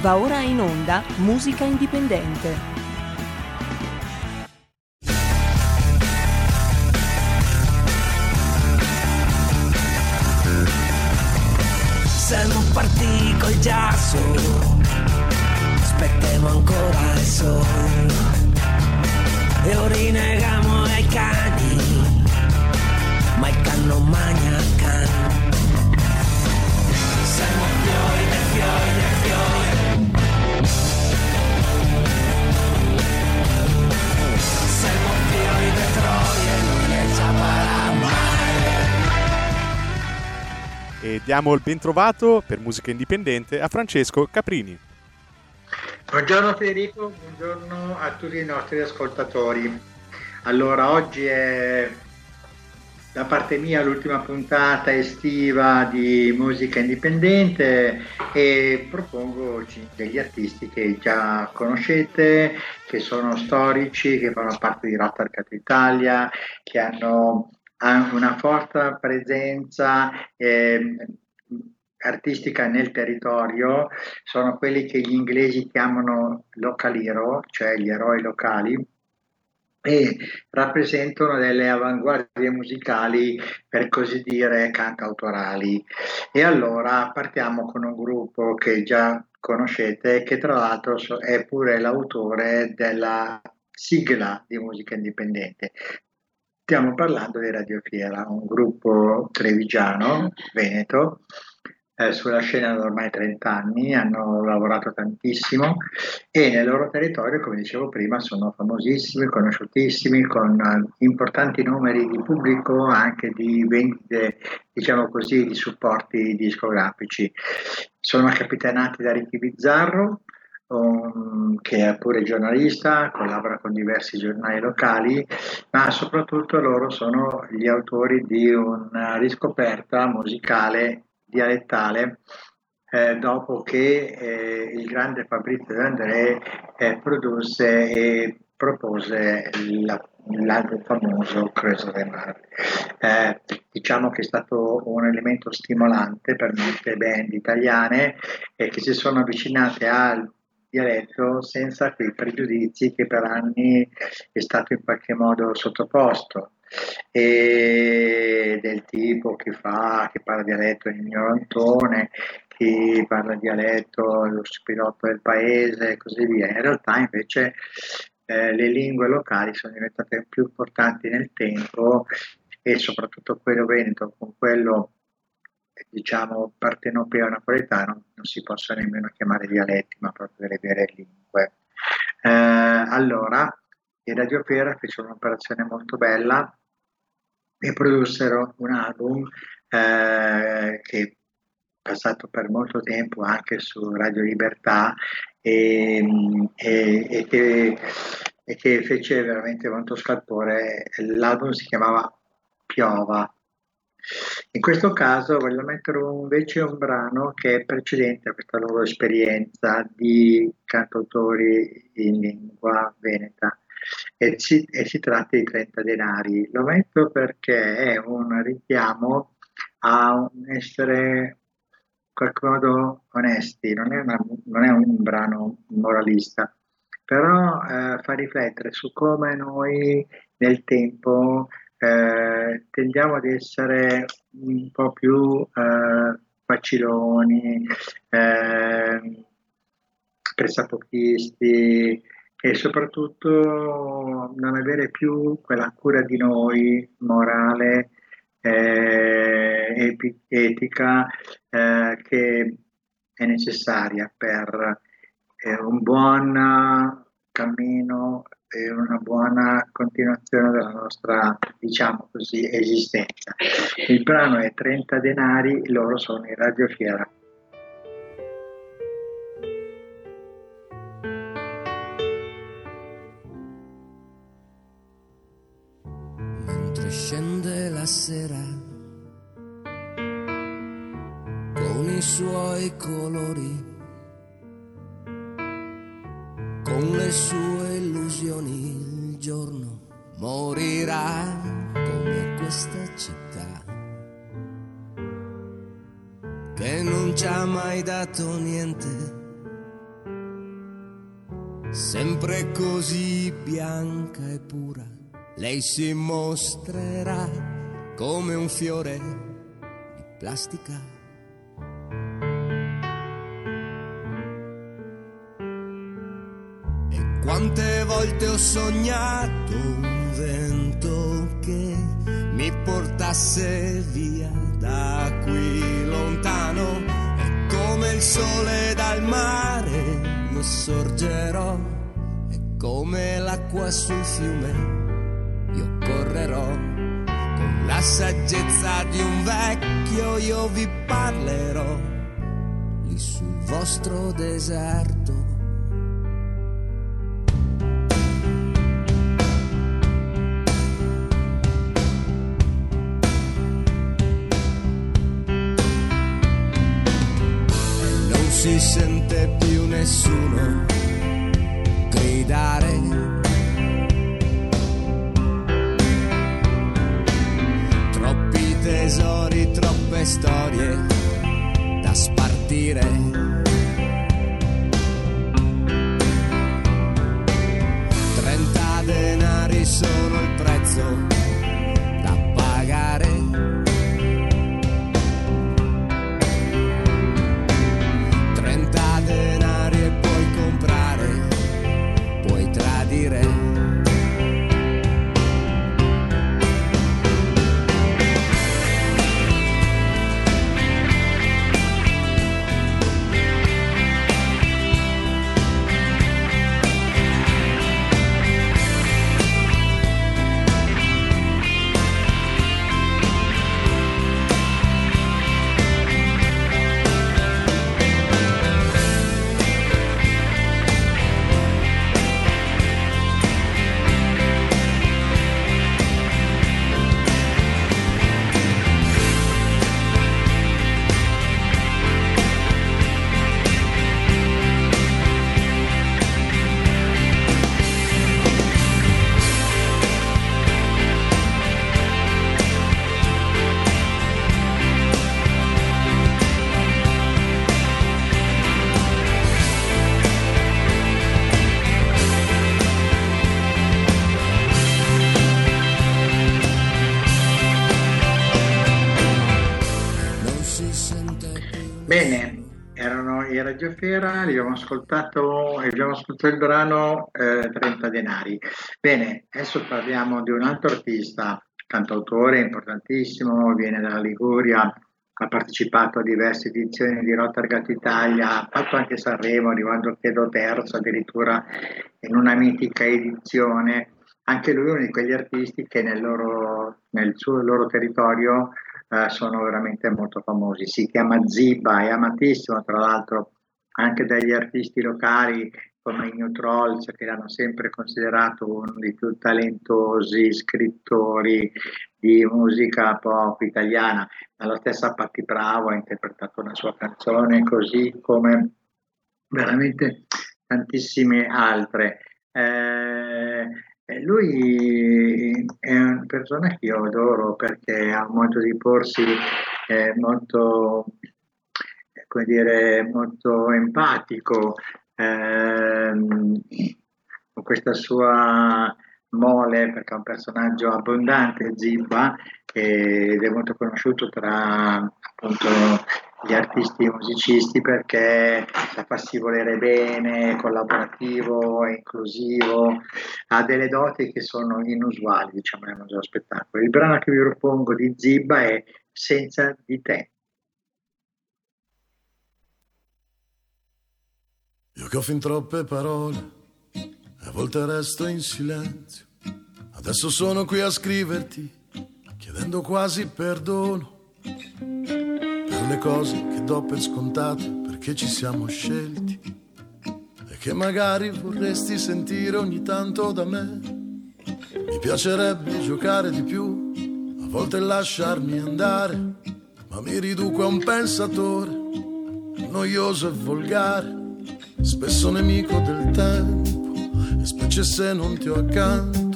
Va ora in onda Musica Indipendente. Siamo partiti col giasso, aspettiamo ancora il sole. E ora rinegamo ai cani, ma il can non magna E diamo il bentrovato per musica indipendente a Francesco Caprini. Buongiorno Federico, buongiorno a tutti i nostri ascoltatori. Allora, oggi è da parte mia l'ultima puntata estiva di musica indipendente e propongo degli artisti che già conoscete, che sono storici, che fanno parte di Rotta Arcato Italia, che hanno hanno una forte presenza ehm, artistica nel territorio, sono quelli che gli inglesi chiamano local hero, cioè gli eroi locali, e rappresentano delle avanguardie musicali, per così dire, cantautorali. E allora partiamo con un gruppo che già conoscete, che tra l'altro è pure l'autore della sigla di musica indipendente. Stiamo parlando di Radio Fiera, un gruppo trevigiano, veneto, eh, sulla scena da ormai 30 anni, hanno lavorato tantissimo e nel loro territorio, come dicevo prima, sono famosissimi, conosciutissimi, con eh, importanti numeri di pubblico, anche di vendite, diciamo così, di supporti discografici. Sono capitanati da Ricky Bizzarro, um, che è pure giornalista, collabora con diversi giornali locali, ma soprattutto loro sono gli autori di una riscoperta musicale dialettale eh, dopo che eh, il grande Fabrizio De André eh, produsse e propose la- l'album famoso Creso de Mar. Eh, diciamo che è stato un elemento stimolante per molte band italiane che si sono avvicinate al dialetto senza quei pregiudizi che per anni è stato in qualche modo sottoposto e del tipo che fa, che parla dialetto ignorantone, chi parla dialetto lo spirotto del paese e così via. In realtà invece eh, le lingue locali sono diventate più importanti nel tempo e soprattutto quello veneto con quello diciamo partenopeo napoletano non si possono nemmeno chiamare dialetti ma proprio delle vere lingue. Eh, allora, i Radio Fiera fecero un'operazione molto bella e produssero un album eh, che è passato per molto tempo anche su Radio Libertà e, e- e che, e che fece veramente molto scalpore. L'album si chiamava Piova. In questo caso voglio mettere invece un brano che è precedente a questa loro esperienza di cantautori in lingua veneta e si, e si tratta di 30 denari. Lo metto perché è un richiamo a un essere in qualche modo onesti, non è, una- non è un brano moralista, però eh, fa riflettere su come noi nel tempo eh, tendiamo ad essere un po' più eh, faciloni, eh, pressapochisti e soprattutto non avere più quella cura di noi morale eh, etica eh, che è necessaria per eh, un buon cammino e una buona continuazione della nostra, diciamo così, esistenza. Il brano è 30 denari, loro sono in Radio Fiera. mentre scende la sera con i suoi colori, con le sue ci ha mai dato niente sempre così bianca e pura, lei si mostrerà come un fiore di plastica. E quante volte ho sognato un vento che mi portasse via da qui sole dal mare io sorgerò. E come l'acqua sul fiume io correrò. Con la saggezza di un vecchio io vi parlerò lì sul vostro deserto si sente più nessuno gridare. Troppi tesori, troppe storie da spartire. Trenta denari sono il prezzo Fiera, abbiamo ascoltato, abbiamo ascoltato il brano eh, 30 denari. Bene, adesso parliamo di un altro artista, cantautore importantissimo, viene dalla Liguria, ha partecipato a diverse edizioni di Rotterdam Italia, ha fatto anche Sanremo, arrivando credo terzo addirittura in una mitica edizione. Anche lui è uno di quegli artisti che nel loro, nel suo, loro territorio eh, sono veramente molto famosi. Si chiama Ziba, è amatissimo tra l'altro anche dagli artisti locali come i New Trolls che l'hanno sempre considerato uno dei più talentosi scrittori di musica pop italiana. La stessa Patti Bravo ha interpretato una sua canzone così come veramente tantissime altre. Eh, lui è una persona che io adoro perché ha un modo di porsi eh, molto come dire, molto empatico, ehm, con questa sua mole, perché è un personaggio abbondante, Zibba, ed è molto conosciuto tra appunto gli artisti e musicisti perché sa farsi volere bene, collaborativo, inclusivo, ha delle doti che sono inusuali, diciamo, nel museo spettacolo. Il brano che vi propongo di Zibba è Senza di te. Io che ho fin troppe parole a volte resto in silenzio. Adesso sono qui a scriverti, chiedendo quasi perdono per le cose che do per scontate perché ci siamo scelti e che magari vorresti sentire ogni tanto da me. Mi piacerebbe giocare di più, a volte lasciarmi andare, ma mi riduco a un pensatore noioso e volgare spesso nemico del tempo, e specie se non ti ho accanto.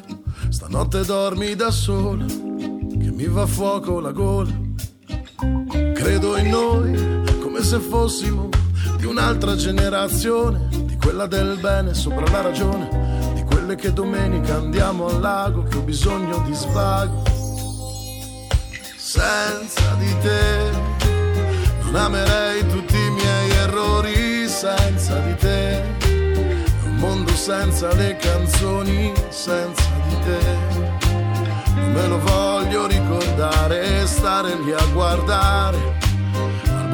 Stanotte dormi da sola, che mi va a fuoco la gola. Credo in noi come se fossimo di un'altra generazione, di quella del bene sopra la ragione, di quelle che domenica andiamo al lago, che ho bisogno di svago. Senza di te non amerei tutti i miei errori, senza di senza le canzoni, senza di te. Non me lo voglio ricordare, stare lì a guardare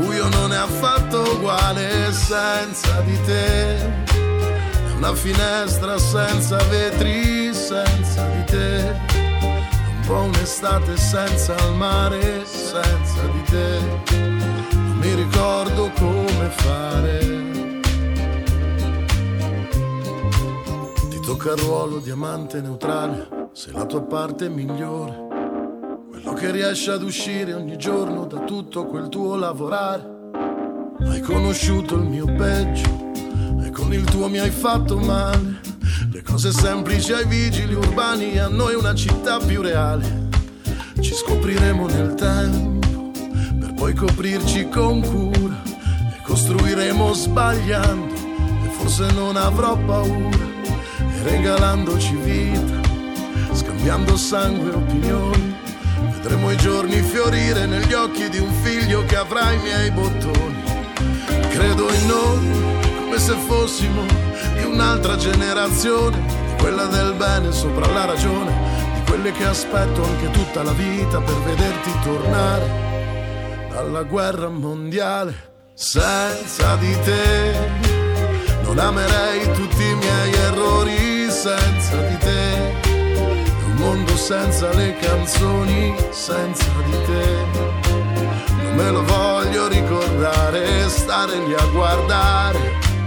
buio non è affatto uguale senza di te. Una finestra senza vetri, senza di te. Un po' un'estate senza il mare, senza di te. Non mi ricordo come fare. Ti tocca il ruolo diamante neutrale, sei la tua parte migliore quello che riesce ad uscire ogni giorno da tutto quel tuo lavorare. Hai conosciuto il mio peggio e con il tuo mi hai fatto male. Le cose semplici ai vigili urbani, a noi una città più reale. Ci scopriremo nel tempo per poi coprirci con cura e costruiremo sbagliando e forse non avrò paura regalandoci vita, scambiando sangue e opinioni Vedremo i giorni fiorire negli occhi di un figlio che avrà i miei bottoni. Credo in noi come se fossimo di un'altra generazione, di quella del bene sopra la ragione, di quelle che aspetto anche tutta la vita per vederti tornare dalla guerra mondiale. Senza di te non amerei tutti i miei errori, senza di te mondo senza le canzoni, senza di te. Non me lo voglio ricordare, stare lì a guardare.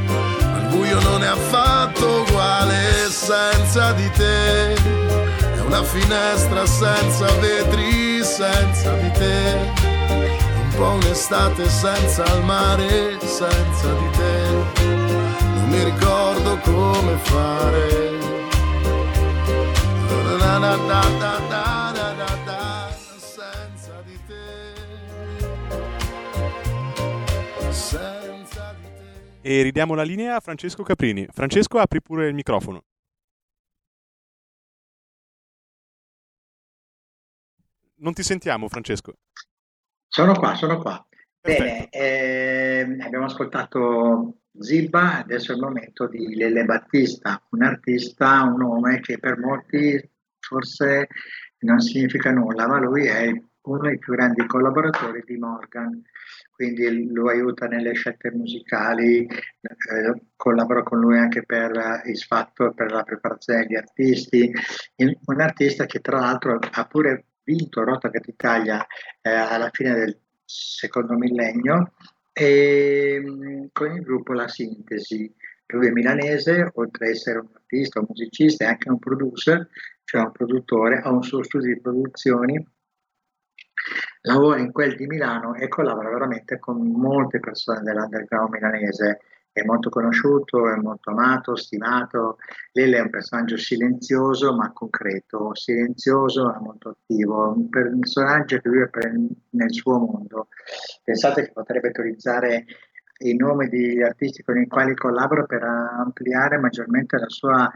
Ma il buio non è affatto uguale senza di te. È una finestra senza vetri, senza di te. Un po' un'estate senza il mare, senza di te. Mi ricordo come fare da da da da da da senza di te senza di te E ridiamo la linea a Francesco Caprini. Francesco, apri pure il microfono. Non ti sentiamo, Francesco. Sono qua, sono qua. Perfetto. Bene, ehm, abbiamo ascoltato Zilba, adesso è il momento di Lele Battista, un artista, un nome che per molti forse non significa nulla, ma lui è uno dei più grandi collaboratori di Morgan, quindi lo aiuta nelle scelte musicali, eh, collabora con lui anche per il fatto per la preparazione degli artisti, un artista che tra l'altro ha pure vinto Rotacat Italia eh, alla fine del secondo millennio e, mm, con il gruppo La Sintesi. Lui è milanese, oltre ad essere un artista, un musicista e anche un producer, cioè un produttore, ha un suo studio di produzioni, lavora in quel di Milano e collabora veramente con molte persone dell'underground milanese. È molto conosciuto, è molto amato, stimato. Lele è un personaggio silenzioso ma concreto, silenzioso ma molto attivo, un personaggio che vive nel suo mondo. Pensate che potrebbe utilizzare i nomi di artisti con i quali collabora per ampliare maggiormente la sua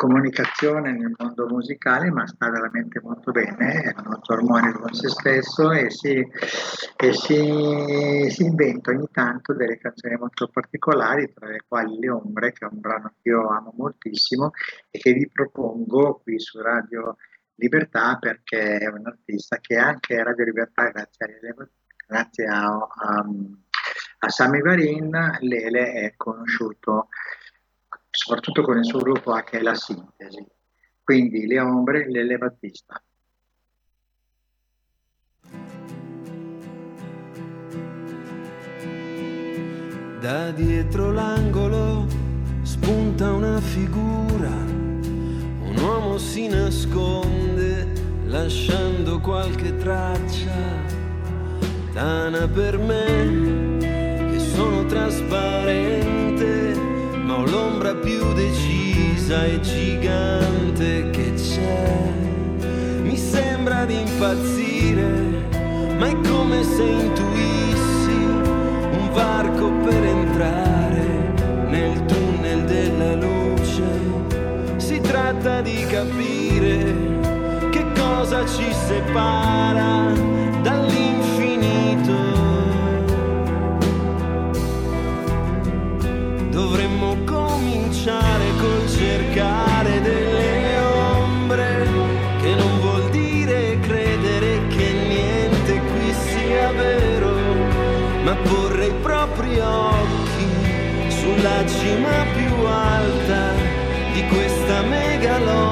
comunicazione nel mondo musicale, ma sta veramente molto bene, è molto armonico con se stesso e si, e si, si inventa ogni tanto delle canzoni molto particolari, tra le quali Le Ombre, che è un brano che io amo moltissimo e che vi propongo qui su Radio Libertà perché è un artista che anche Radio Libertà, grazie a, grazie a, a, a Sami Varin, Lele è conosciuto soprattutto con il suo gruppo anche La Sintesi. Quindi Le Ombre, Lele Battista. Da dietro l'angolo spunta una figura, un uomo si nasconde lasciando qualche traccia, tana per me che sono trasparente, ho l'ombra più decisa e gigante che c'è. Mi sembra di impazzire, ma è come se intuissi un varco per entrare nel tunnel del luce, si tratta di capire che cosa ci separa dall'infinito. Cima più alta di questa megalopoli.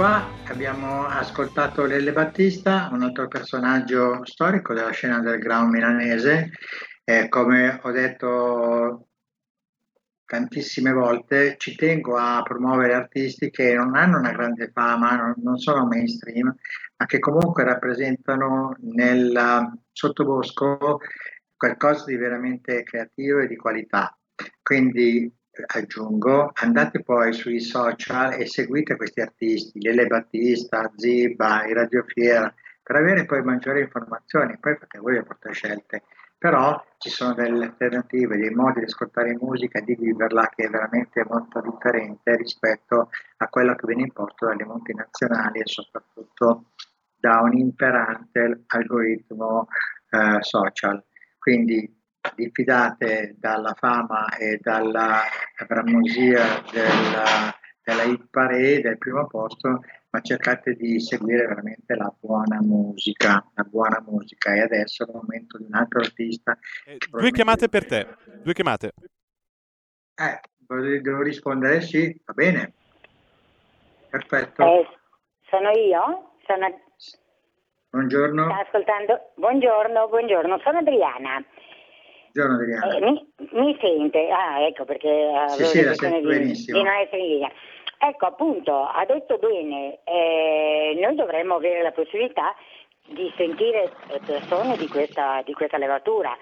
Qua, abbiamo ascoltato Lelle Battista, un altro personaggio storico della scena underground milanese. Eh, come ho detto tantissime volte, ci tengo a promuovere artisti che non hanno una grande fama, non, non sono mainstream, ma che comunque rappresentano nel sottobosco qualcosa di veramente creativo e di qualità. Quindi aggiungo, andate poi sui social e seguite questi artisti, Lele Battista, Ziba, i Radiofiera, per avere poi maggiori informazioni, poi fate voi le vostre scelte. Però ci sono delle alternative, dei modi di ascoltare musica di viverla che è veramente molto differente rispetto a quello che viene imposto dalle multinazionali e soprattutto da un imperante algoritmo eh, social. Quindi diffidate dalla fama e dalla bramosia della, della hit parade del primo posto, ma cercate di seguire veramente la buona musica, la buona musica. E adesso è il momento di un altro artista. Eh, due chiamate per te, due chiamate. Eh, devo rispondere sì, va bene. Perfetto. Eh, sono io? Sono... Buongiorno. Sta ascoltando? Buongiorno, buongiorno, sono Adriana. Buongiorno Adriana. Eh, mi, mi sente? Ah, ecco perché Sì, avevo sì, sento di, benissimo. di non essere in linea. Ecco, appunto, ha detto bene, eh, noi dovremmo avere la possibilità di sentire eh, persone di questa, di questa levatura.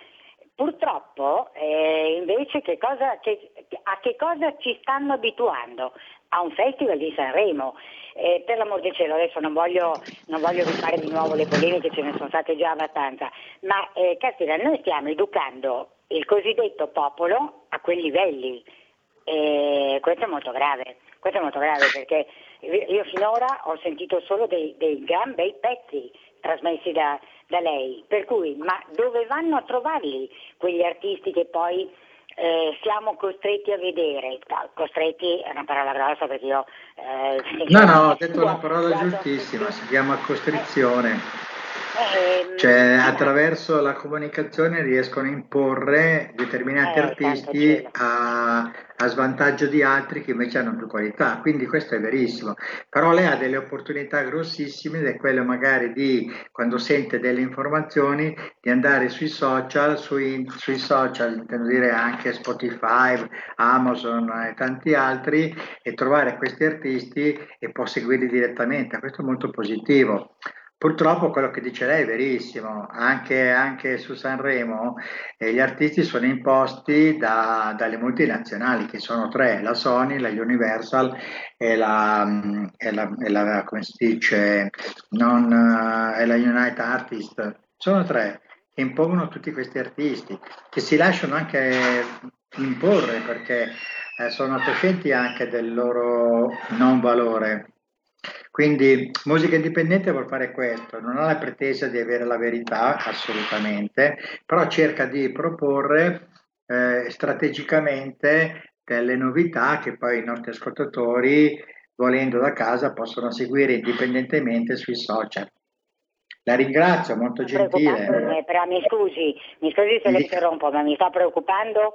Purtroppo, eh, invece, che cosa, che- a che cosa ci stanno abituando? A un festival di Sanremo. Eh, per l'amor del cielo, adesso non voglio, non voglio rifare di nuovo le polemiche, ce ne sono state già abbastanza, ma eh, caspita, noi stiamo educando il cosiddetto popolo a quei livelli. E questo è molto grave, questo è molto grave perché io finora ho sentito solo dei, dei gran bei pezzi trasmessi da, da lei, per cui ma dove vanno a trovarli quegli artisti che poi eh, siamo costretti a vedere? Costretti è una parola grossa perché io... eh, No, no, ho detto una parola giustissima, si chiama costrizione. Eh, Cioè, attraverso la comunicazione riescono a imporre determinati Eh, artisti cielo. a, a svantaggio di altri che invece hanno più qualità. Quindi questo è verissimo. Però lei ha delle opportunità grossissime ed è quello magari di, quando sente delle informazioni, di andare sui social, sui, sui social, intendo dire anche Spotify, Amazon e tanti altri, e trovare questi artisti e può seguirli direttamente. Questo è molto positivo. Purtroppo quello che dice lei è verissimo, anche, anche su Sanremo eh, gli artisti sono imposti da- dalle multinazionali, che sono tre, la Sony, la Universal e la, mm, e la- e la- come si dice, non, eh, e la United Artists. Sono tre che impongono tutti questi artisti, che si lasciano anche imporre perché eh, sono coscienti anche del loro non valore. Quindi musica indipendente vuol fare questo, non ha la pretesa di avere la verità assolutamente, però cerca di proporre eh, strategicamente delle novità che poi i nostri ascoltatori, volendo da casa, possono seguire indipendentemente sui social. La ringrazio, molto gentile. però mi scusi, mi scusi se le interrompo, ma mi sta preoccupando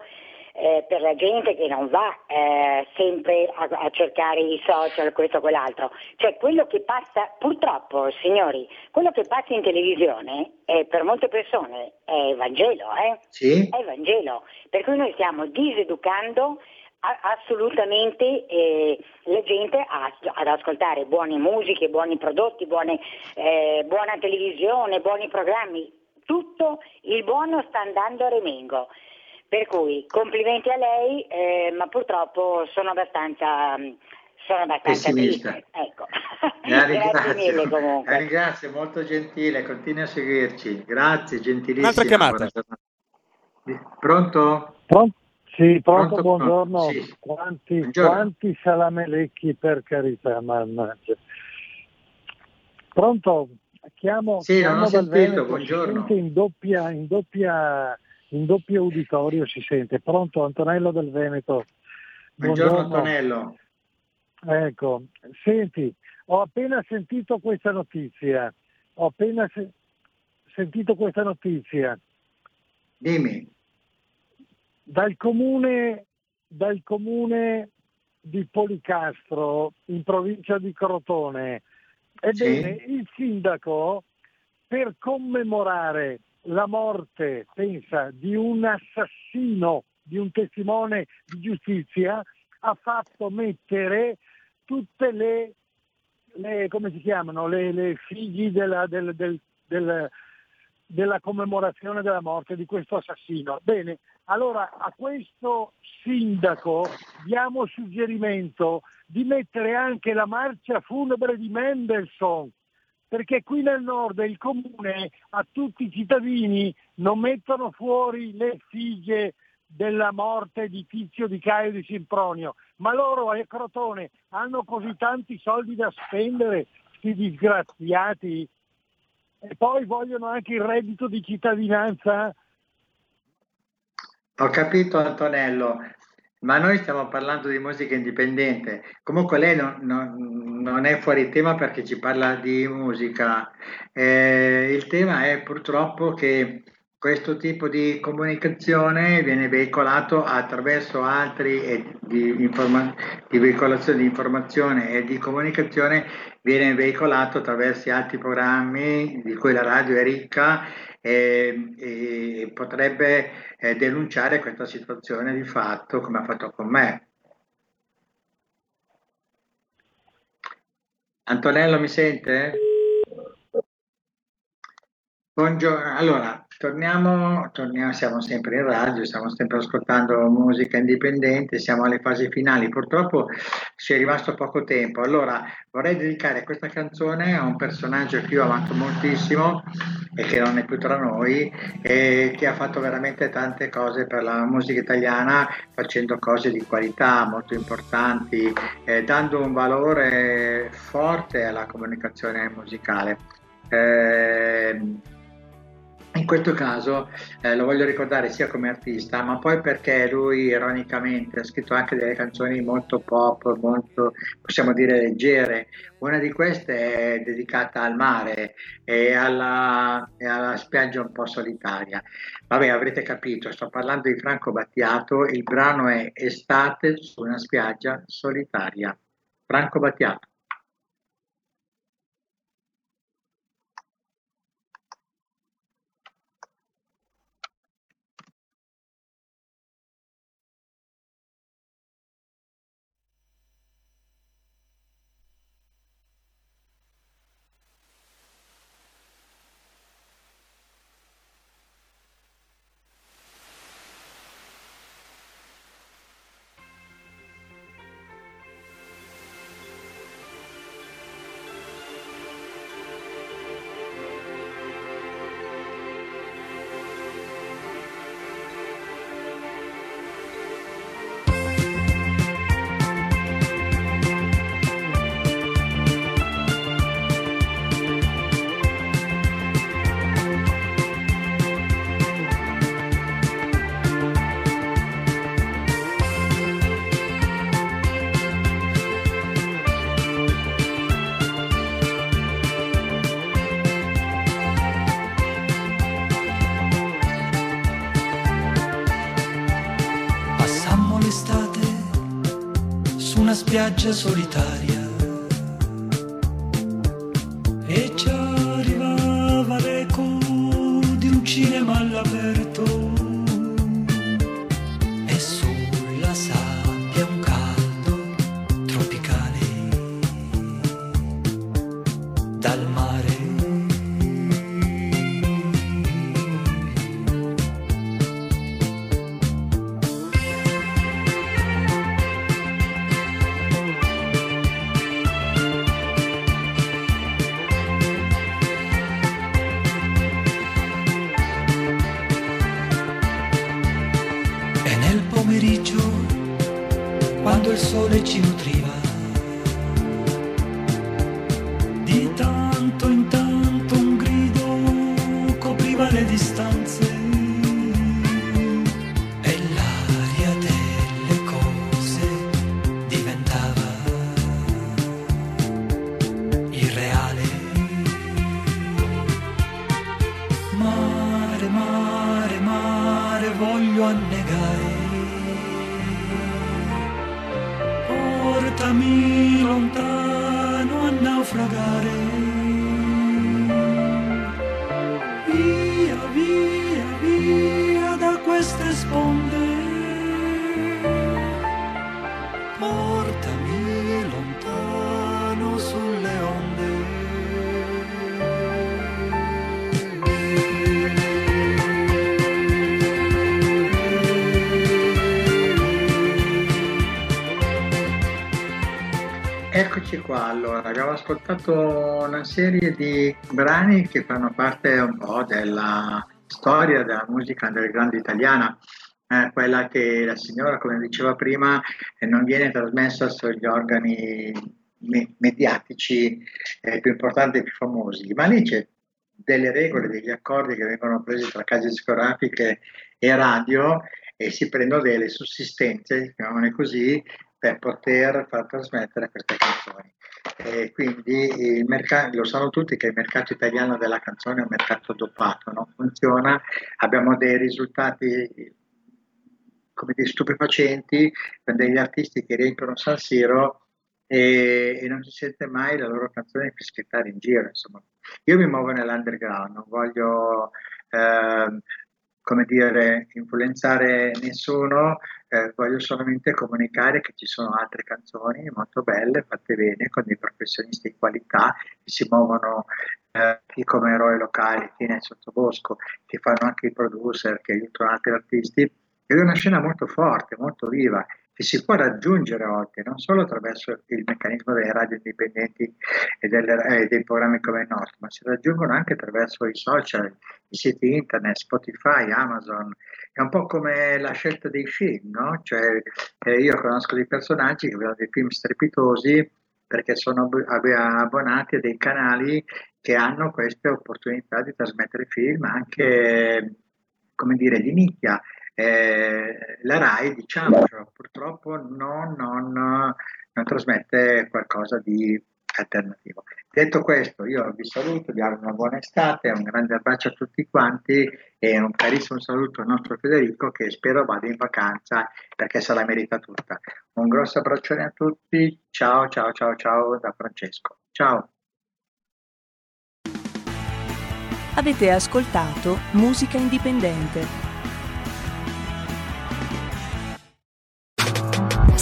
eh, per la gente che non va eh, sempre a, a cercare i social, questo o quell'altro. Cioè quello che passa, purtroppo, signori, quello che passa in televisione eh, per molte persone è Vangelo, eh? Sì? È Vangelo. Per cui noi stiamo diseducando a- assolutamente eh, la gente a- ad ascoltare buone musiche, buoni prodotti, buone, eh, buona televisione, buoni programmi. Tutto il buono sta andando a remengo. Per cui complimenti a lei, eh, ma purtroppo sono abbastanza, sono abbastanza Pessimista. triste. Ecco. La Grazie ringrazio, la comunque. ringrazio, molto gentile, continui a seguirci. Grazie, gentilissima. Un'altra chiamata. Pronto? Pronto? Sì, pronto, Pronto, buongiorno. sì. Quanti, Buongiorno. quanti salamelecchi per carità, mannaggia. Pronto? Chiamo, Sì, non chiamo ho dal sentito, Veneto, buongiorno. In doppia, in doppia, in doppio uditorio si sente. Pronto, Antonello del Veneto. Buongiorno Antonello. Ecco, senti, ho appena sentito questa notizia. Ho appena se- sentito questa notizia. Dimmi. dal comune, dal comune di Policastro in provincia di Crotone. Ebbene, Sì. il sindaco per commemorare la morte, pensa, di un assassino, di un testimone di giustizia, ha fatto mettere tutte le, le- come si chiamano, le, le figli della, del- del- del- della commemorazione della morte di questo assassino. Bene, allora a questo sindaco diamo suggerimento di mettere anche la marcia funebre di Mendelssohn, perché qui nel nord il comune a tutti i cittadini non mettono fuori le figlie della morte di Tizio, di Caio, di Simpronio, ma loro a Crotone hanno così tanti soldi da spendere, sti disgraziati, e poi vogliono anche il reddito di cittadinanza? Ho capito Antonello, ma noi stiamo parlando di musica indipendente. Comunque lei non, non- non è fuori tema perché ci parla di musica. Eh, il tema è purtroppo che questo tipo di comunicazione viene veicolato attraverso altri e di, informa- di veicolazione di informazione e di comunicazione viene veicolato attraverso altri programmi di cui la radio è ricca e, e potrebbe eh, denunciare questa situazione di fatto come ha fatto con me. Antonello mi sente? Buongiorno, allora torniamo, torniamo, siamo sempre in radio, stiamo sempre ascoltando musica indipendente, siamo alle fasi finali, purtroppo ci è rimasto poco tempo, allora vorrei dedicare questa canzone a un personaggio che io ho amato moltissimo e che non è più tra noi e che ha fatto veramente tante cose per la musica italiana facendo cose di qualità molto importanti, eh, dando un valore forte alla comunicazione musicale. Eh, in questo caso eh, lo voglio ricordare sia come artista, ma poi perché lui ironicamente ha scritto anche delle canzoni molto pop, molto possiamo dire leggere. Una di queste è dedicata al mare e alla, e alla spiaggia un po' solitaria. Vabbè, avrete capito, sto parlando di Franco Battiato, il brano è Estate su una spiaggia solitaria. Franco Battiato. Spiaggia solitaria allora abbiamo ascoltato una serie di brani che fanno parte un po' della storia della musica underground italiana, eh, quella che la signora, come diceva prima, eh, non viene trasmessa sugli organi me- mediatici eh, più importanti e più famosi, ma lì c'è delle regole, degli accordi che vengono presi tra case discografiche e radio e si prendono delle sussistenze, chiamiamole così, per poter far trasmettere queste canzoni. E quindi mercato, lo sanno tutti che il mercato italiano della canzone è un mercato doppato, non funziona, abbiamo dei risultati come dei stupefacenti con degli artisti che riempiono San Siro e, e non si sente mai la loro canzone fischiettare in giro. Insomma. Io mi muovo nell'underground, non voglio ehm, come dire, influenzare nessuno, eh, voglio solamente comunicare che ci sono altre canzoni molto belle, fatte bene, con dei professionisti di qualità che si muovono eh, come eroi locali, chi nel sottobosco, che fanno anche i producer, che aiutano altri artisti. Ed è una scena molto forte, molto viva, che si può raggiungere oggi, non solo attraverso il meccanismo delle radio indipendenti e delle, eh, dei programmi come il nostro, ma si raggiungono anche attraverso i social, i siti internet, Spotify, Amazon. È un po' come la scelta dei film, no? Cioè, eh, io conosco dei personaggi che vedono dei film strepitosi perché sono abbonati a dei canali che hanno queste opportunità di trasmettere film anche, come dire, di nicchia. Eh, la RAI, diciamo, cioè, purtroppo non, non, non trasmette qualcosa di alternativo. Detto questo, io vi saluto, vi auguro una buona estate, un grande abbraccio a tutti quanti e un carissimo saluto al nostro Federico che spero vada in vacanza perché se la merita tutta. Un grosso abbraccione a tutti, ciao ciao ciao ciao da Francesco. Ciao. Avete ascoltato Musica Indipendente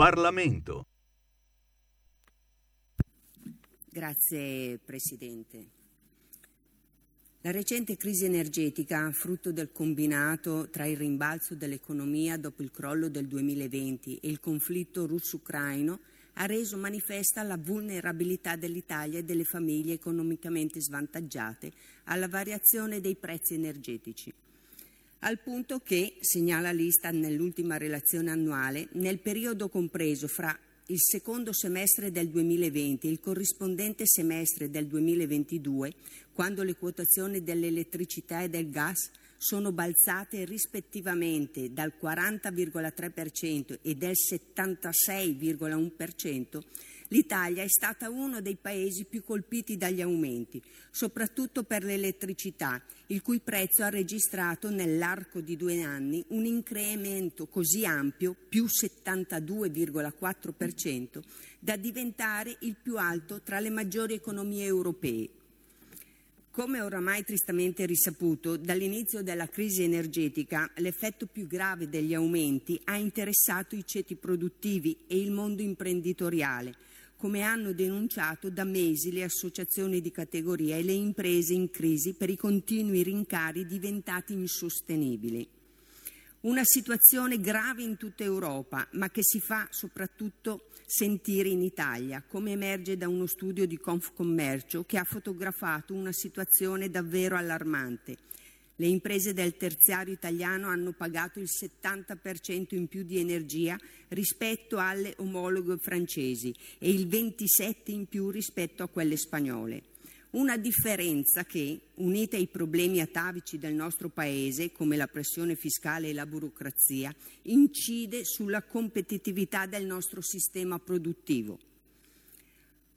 Parlamento. Grazie Presidente. La recente crisi energetica, frutto del combinato tra il rimbalzo dell'economia dopo il crollo del 2020 e il conflitto russo-ucraino, ha reso manifesta la vulnerabilità dell'Italia e delle famiglie economicamente svantaggiate alla variazione dei prezzi energetici al punto che, segnala l'Istat nell'ultima relazione annuale, nel periodo compreso fra il secondo semestre del 2020 e il corrispondente semestre del 2022, quando le quotazioni dell'elettricità e del gas sono balzate rispettivamente dal 40,3% e del 76,1%, L'Italia è stata uno dei paesi più colpiti dagli aumenti, soprattutto per l'elettricità, il cui prezzo ha registrato nell'arco di due anni un incremento così ampio, più 72,4%, da diventare il più alto tra le maggiori economie europee. Come oramai tristamente risaputo, dall'inizio della crisi energetica l'effetto più grave degli aumenti ha interessato i ceti produttivi e il mondo imprenditoriale, come hanno denunciato da mesi le associazioni di categoria e le imprese in crisi per i continui rincari diventati insostenibili. Una situazione grave in tutta Europa, ma che si fa soprattutto sentire in Italia, come emerge da uno studio di Confcommercio che ha fotografato una situazione davvero allarmante le imprese del terziario italiano hanno pagato il 70% in più di energia rispetto alle omologhe francesi e il 27% in più rispetto a quelle spagnole. Una differenza che, unita ai problemi atavici del nostro Paese, come la pressione fiscale e la burocrazia, incide sulla competitività del nostro sistema produttivo.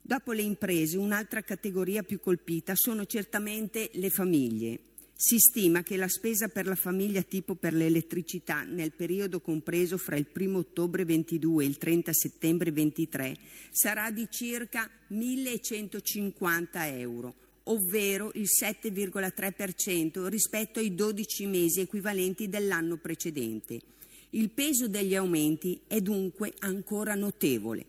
Dopo le imprese, un'altra categoria più colpita sono certamente le famiglie. Si stima che la spesa per la famiglia tipo per l'elettricità nel periodo compreso fra il 1 ottobre 22 e il 30 settembre 23 sarà di circa 1.150 euro, ovvero il 7,3% rispetto ai 12 mesi equivalenti dell'anno precedente. Il peso degli aumenti è dunque ancora notevole.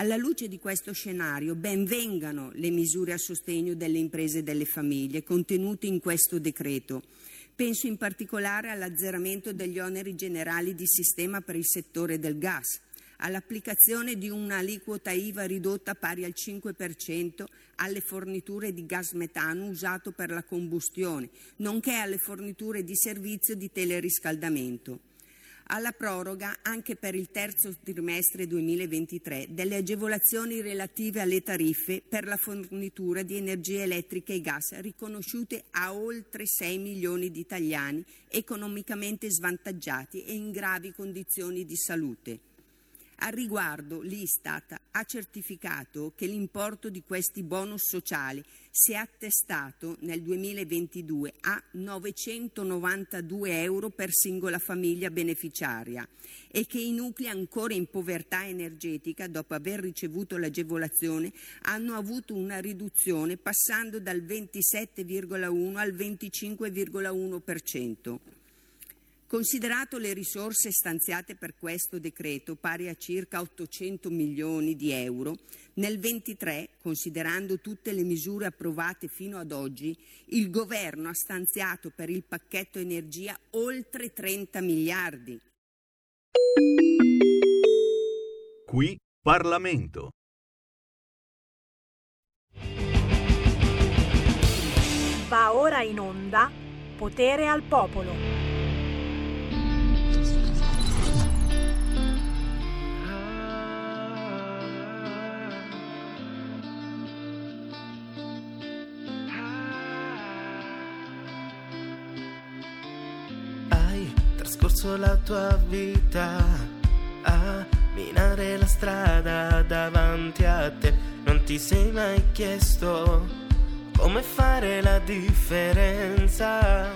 Alla luce di questo scenario, ben vengano le misure a sostegno delle imprese e delle famiglie contenute in questo decreto. Penso in particolare all'azzeramento degli oneri generali di sistema per il settore del gas, all'applicazione di un'aliquota IVA ridotta pari al 5% alle forniture di gas metano usato per la combustione, nonché alle forniture di servizio di teleriscaldamento alla proroga anche per il terzo trimestre 2023 delle agevolazioni relative alle tariffe per la fornitura di energia elettrica e gas riconosciute a oltre 6 milioni di italiani economicamente svantaggiati e in gravi condizioni di salute. Al riguardo l'Istat ha certificato che l'importo di questi bonus sociali si è attestato nel 2022 a 992 euro per singola famiglia beneficiaria e che i nuclei ancora in povertà energetica, dopo aver ricevuto l'agevolazione, hanno avuto una riduzione passando dal 27,1 al 25,1%. Considerato le risorse stanziate per questo decreto, pari a circa 800 milioni di euro, nel 23, considerando tutte le misure approvate fino ad oggi, il governo ha stanziato per il pacchetto energia oltre 30 miliardi. Qui Parlamento. Va ora in onda Potere al Popolo. Trascorso la tua vita a minare la strada davanti a te. Non ti sei mai chiesto come fare la differenza.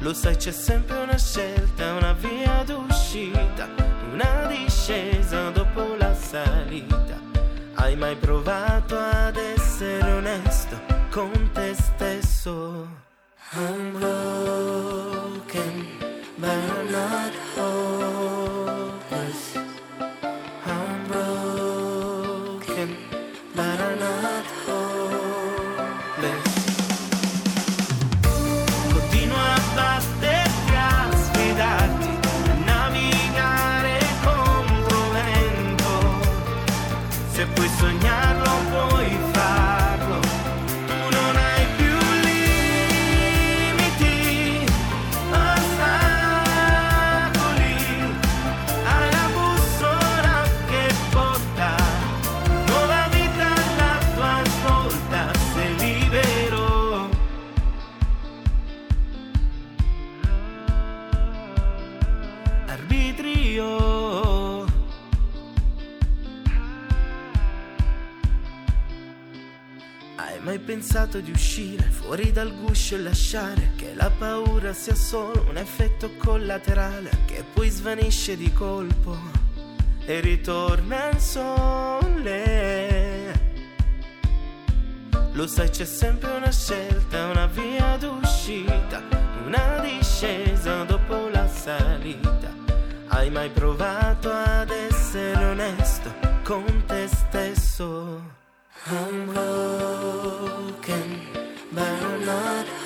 Lo sai, c'è sempre una scelta, una via d'uscita, una discesa dopo la salita. Hai mai provato ad essere onesto con te stesso? I'm broken. But I'm not hopeless. Lasciare che la paura sia solo un effetto collaterale che poi svanisce di colpo e ritorna il sole? Lo sai, c'è sempre una scelta, una via d'uscita, una discesa dopo la salita. Hai mai provato ad essere onesto con te stesso? I'm broken, but I'm not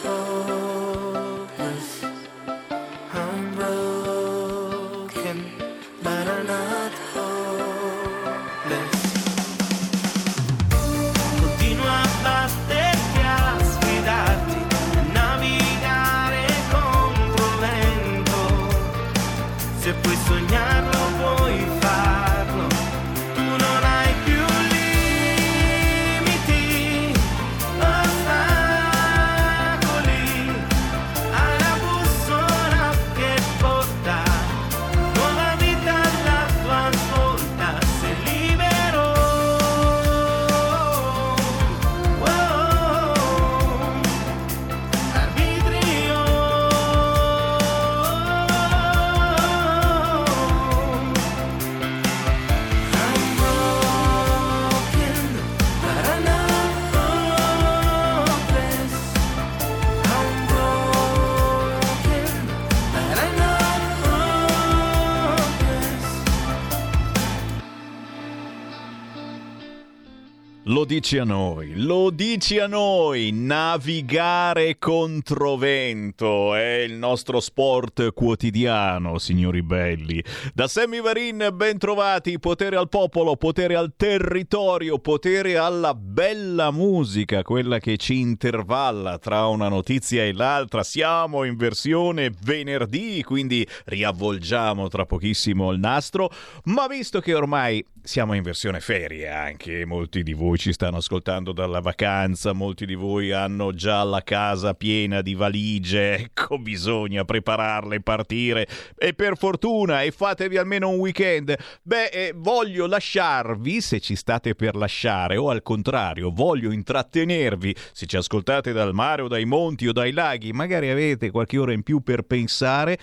dici a noi, lo dici a noi, navigare controvento è il nostro sport quotidiano, signori belli. Da Sammy Varin, ben trovati, potere al popolo, potere al territorio, potere alla bella musica, quella che ci intervalla tra una notizia e l'altra. Siamo in versione venerdì, quindi riavvolgiamo tra pochissimo il nastro, ma visto che ormai siamo in versione ferie anche, molti di voi ci stanno ascoltando dalla vacanza, molti di voi hanno già la casa piena di valigie, ecco bisogna prepararle partire e per fortuna e fatevi almeno un weekend. Beh, eh, voglio lasciarvi se ci state per lasciare o al contrario, voglio intrattenervi se ci ascoltate dal mare o dai monti o dai laghi, magari avete qualche ora in più per pensare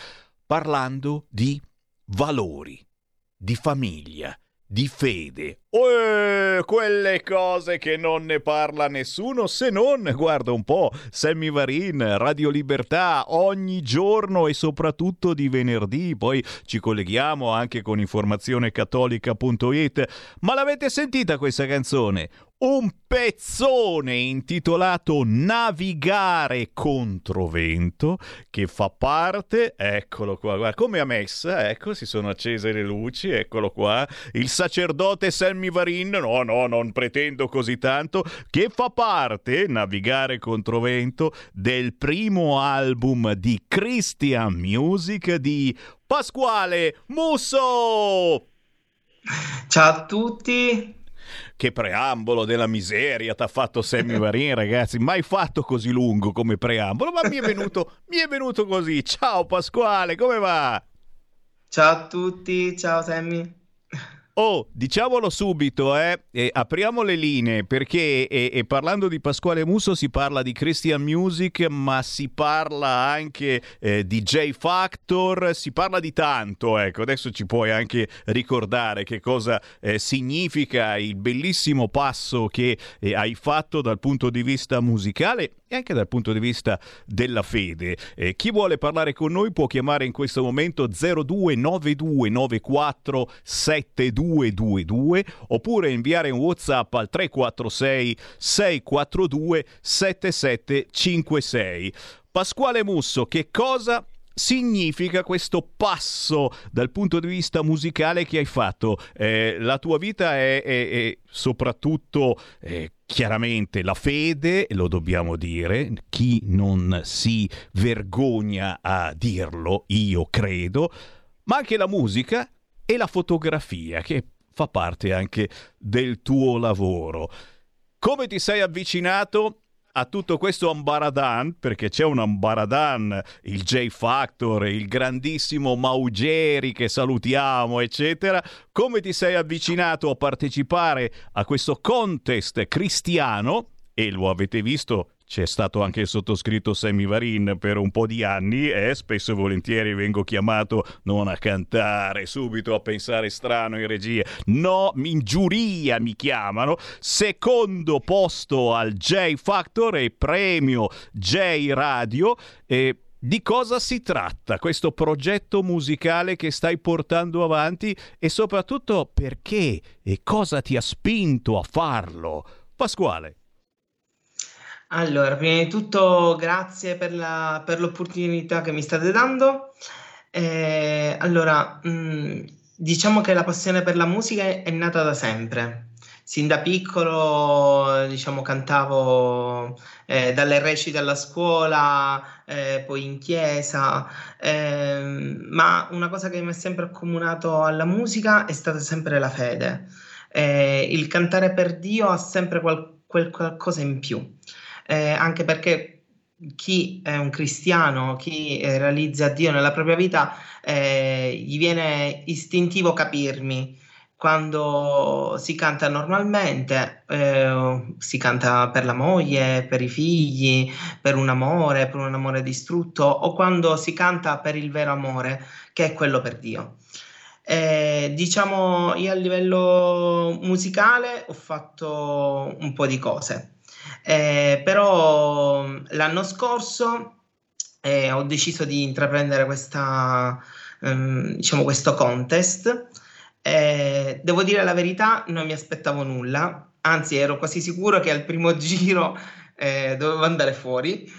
parlando di valori, di famiglia di fede. Eh, quelle cose che non ne parla nessuno se non, guarda un po', Sammy Varin, Radio Libertà, ogni giorno e soprattutto di venerdì, poi ci colleghiamo anche con informazionecattolica.it. Ma l'avete sentita questa canzone? un pezzone intitolato Navigare contro vento che fa parte, eccolo qua, guarda, come a messa, ecco, si sono accese le luci, eccolo qua, il sacerdote Sammy Varin, no, no, non pretendo così tanto, che fa parte, Navigare contro vento, del primo album di Christian Music di Pasquale Musso. Ciao a tutti, che preambolo della miseria t'ha fatto Sammy Varin, ragazzi. Mai fatto così lungo come preambolo, ma mi è venuto, mi è venuto così. Ciao Pasquale, come va? Ciao a tutti, ciao Sammy. Oh, diciamolo subito, eh, eh, apriamo le linee perché eh, eh, parlando di Pasquale Musso si parla di Christian Music, ma si parla anche eh, di J Factor, si parla di tanto. Ecco, adesso ci puoi anche ricordare che cosa eh, significa il bellissimo passo che hai fatto dal punto di vista musicale e anche dal punto di vista della fede. Eh, chi vuole parlare con noi può chiamare in questo momento 029294 7222 oppure inviare un WhatsApp al 346 642 7756. Pasquale Musso, che cosa significa questo passo dal punto di vista musicale che hai fatto? Eh, la tua vita è, è, è soprattutto eh, chiaramente la fede, lo dobbiamo dire, chi non si vergogna a dirlo, io credo, ma anche la musica e la fotografia che fa parte anche del tuo lavoro. Come ti sei avvicinato a tutto questo ambaradan, perché c'è un ambaradan, il J Factor, il grandissimo Maugeri che salutiamo, eccetera. Come ti sei avvicinato a partecipare a questo contest cristiano? E lo avete visto c'è stato anche il sottoscritto Sammy Varin per un po' di anni e spesso e volentieri vengo chiamato non a cantare, subito a pensare strano in regia. No, in giuria mi chiamano. Secondo posto al J Factor e premio J Radio. E di cosa si tratta questo progetto musicale che stai portando avanti e soprattutto perché e cosa ti ha spinto a farlo? Pasquale. Allora, prima di tutto grazie per, la, per l'opportunità che mi state dando. Eh, allora, mh, mm, diciamo che la passione per la musica è nata da sempre. Sin da piccolo, diciamo, cantavo eh, dalle recite alla scuola, eh, poi in chiesa, ehm, ma una cosa che mi ha sempre accomunato alla musica è stata sempre la fede. Eh, il cantare per Dio ha sempre qual- quel qualcosa in più eh, anche perché chi è un cristiano, chi eh, realizza Dio nella propria vita, eh, gli viene istintivo capirmi. Quando si canta normalmente, eh, si canta per la moglie, per i figli, per un amore, per un amore distrutto, o quando si canta per il vero amore, che è quello per Dio. Eh, diciamo, io a livello musicale ho fatto un po' di cose. Eh, però l'anno scorso eh, ho deciso di intraprendere questa, ehm, diciamo questo contest. Eh, devo dire la verità, non mi aspettavo nulla, anzi ero quasi sicuro che al primo giro eh, dovevo andare fuori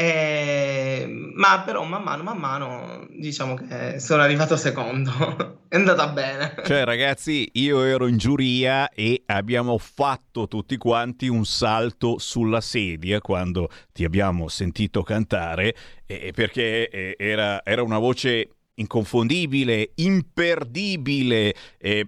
eh, ma però man mano, man mano, diciamo che sono arrivato secondo. È andata bene. Cioè, ragazzi, io ero in giuria e abbiamo fatto tutti quanti un salto sulla sedia quando ti abbiamo sentito cantare, eh, perché eh, era, era, una voce inconfondibile, imperdibile. Eh,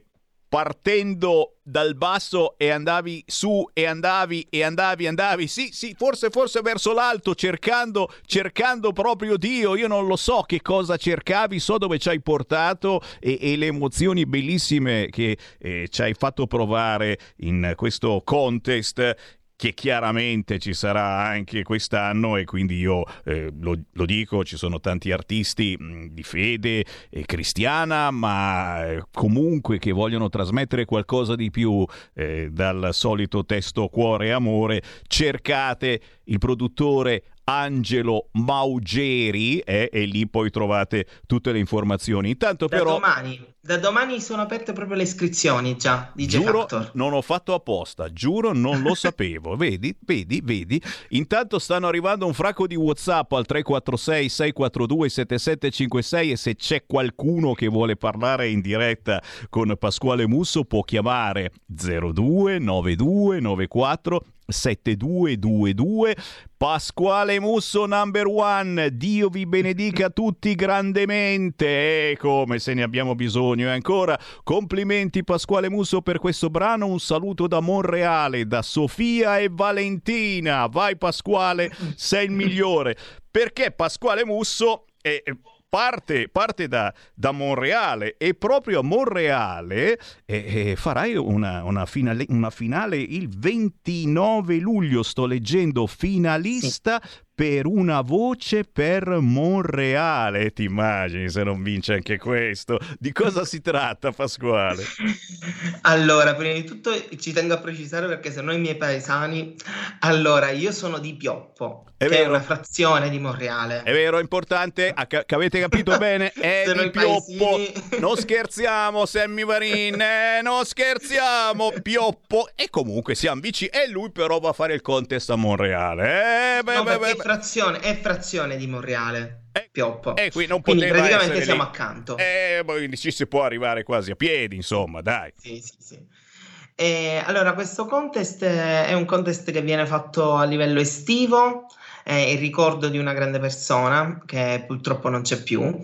partendo dal basso e andavi su e andavi e andavi andavi. Sì sì forse forse verso l'alto cercando cercando proprio Dio. Io non lo so che cosa cercavi so dove ci hai portato e, e le emozioni bellissime che eh, ci hai fatto provare in questo contest che chiaramente ci sarà anche quest'anno e quindi io eh, lo, lo, dico, ci sono tanti artisti mh, di fede eh, cristiana, ma eh, comunque che vogliono trasmettere qualcosa di più eh, dal solito testo cuore e amore, cercate il produttore Angelo Maugeri eh, e lì poi trovate tutte le informazioni. Intanto da però... Domani, da domani sono aperte proprio le iscrizioni già di Giuro, non ho fatto apposta, giuro non lo sapevo. vedi, vedi, vedi. Intanto stanno arrivando un fracco di WhatsApp al 346 642 7756 e se c'è qualcuno che vuole parlare in diretta con Pasquale Musso può chiamare 02 92 94 7222 Pasquale Musso number one. Dio vi benedica tutti grandemente. E come se ne abbiamo bisogno e ancora. Complimenti Pasquale Musso per questo brano. Un saluto da Monreale da Sofia e Valentina. Vai Pasquale sei il migliore. Perché Pasquale Musso è parte, parte da, da, Monreale e proprio a Monreale eh, eh, farai una, una, finale, una, finale, il 29 luglio, sto leggendo, finalista per una voce per Monreale. Ti immagini se non vince anche questo? Di cosa si tratta, Pasquale? Allora, prima di tutto ci tengo a precisare perché se no i miei paesani. Allora, io sono di Pioppo, è che vero. è una frazione di Monreale. È vero, è importante, che avete capito bene, è di Pioppo. Paesini... Non scherziamo, Sammy Varin, eh, non scherziamo, Pioppo. E comunque siamo vicini. E lui però va a fare il contest a Monreale. Eh, beh, no, beh, beh, frazione, è frazione di Monreale. Eh, Pioppo. Eh, qui non Quindi praticamente siamo lì. accanto. Eh, ci si può arrivare quasi a piedi, insomma, dai. Sì, sì, sì. E, allora, questo contest è un contest che viene fatto a livello estivo, è il ricordo di una grande persona che purtroppo non c'è più.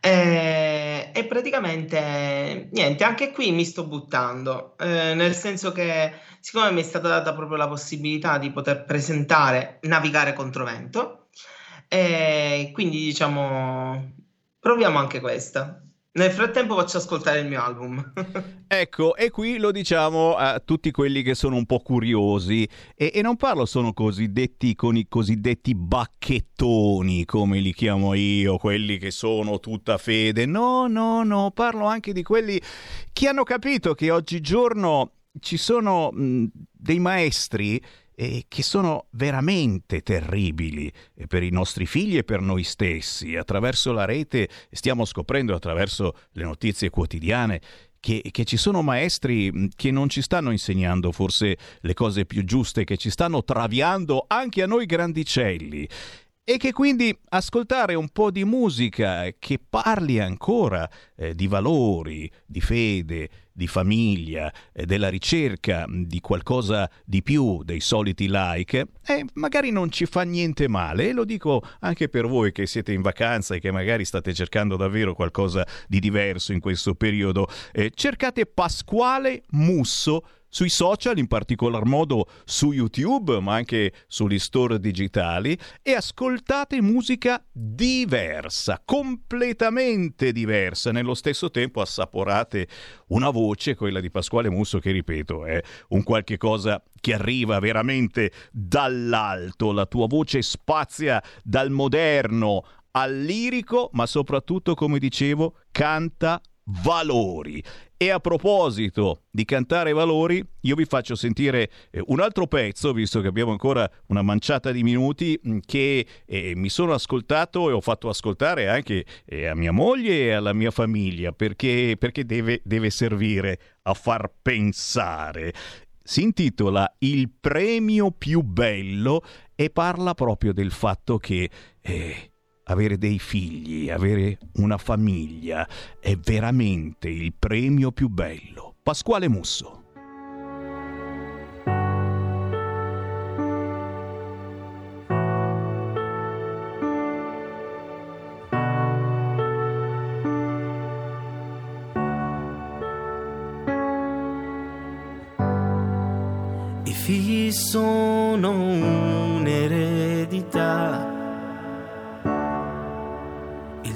E, e praticamente, niente, anche qui mi sto buttando, eh, nel senso che siccome mi è stata data proprio la possibilità di poter presentare Navigare contro vento, e quindi diciamo proviamo anche questa. Nel frattempo faccio ascoltare il mio album. ecco, e qui lo diciamo a tutti quelli che sono un po' curiosi e, e, non parlo solo cosiddetti con i cosiddetti bacchettoni, come li chiamo io, quelli che sono tutta fede. No, no, no, parlo anche di quelli che hanno capito che oggigiorno ci sono mh, dei maestri eh, che sono veramente terribili eh, per i nostri figli e per noi stessi. Attraverso la rete stiamo scoprendo, attraverso le notizie quotidiane, che, che, ci sono maestri che non ci stanno insegnando forse le cose più giuste, che ci stanno traviando anche a noi grandicelli e che quindi ascoltare un po' di musica che parli ancora eh, di valori, di fede, di famiglia, della ricerca di qualcosa di più dei soliti like, eh, magari non ci fa niente male. E lo dico anche per voi che siete in vacanza e che magari state cercando davvero qualcosa di diverso in questo periodo. Eh, cercate Pasquale Musso sui social, in particolar modo su YouTube, ma anche sugli store digitali, e ascoltate musica diversa, completamente diversa. Nello stesso tempo assaporate una voce, quella di Pasquale Musso, che ripeto è un qualche cosa che arriva veramente dall'alto. La tua voce spazia dal moderno al lirico, ma soprattutto, come dicevo, canta valori. E a proposito di cantare valori, io vi faccio sentire eh, un altro pezzo, visto che abbiamo ancora una manciata di minuti, mm, che eh, mi sono ascoltato e ho fatto ascoltare anche eh, a mia moglie e alla mia famiglia, perché, perché deve, deve servire a far pensare. Si intitola Il premio più bello e parla proprio del fatto che eh, avere dei figli, avere una famiglia è veramente il premio più bello. Pasquale Musso. I figli sono un'eredità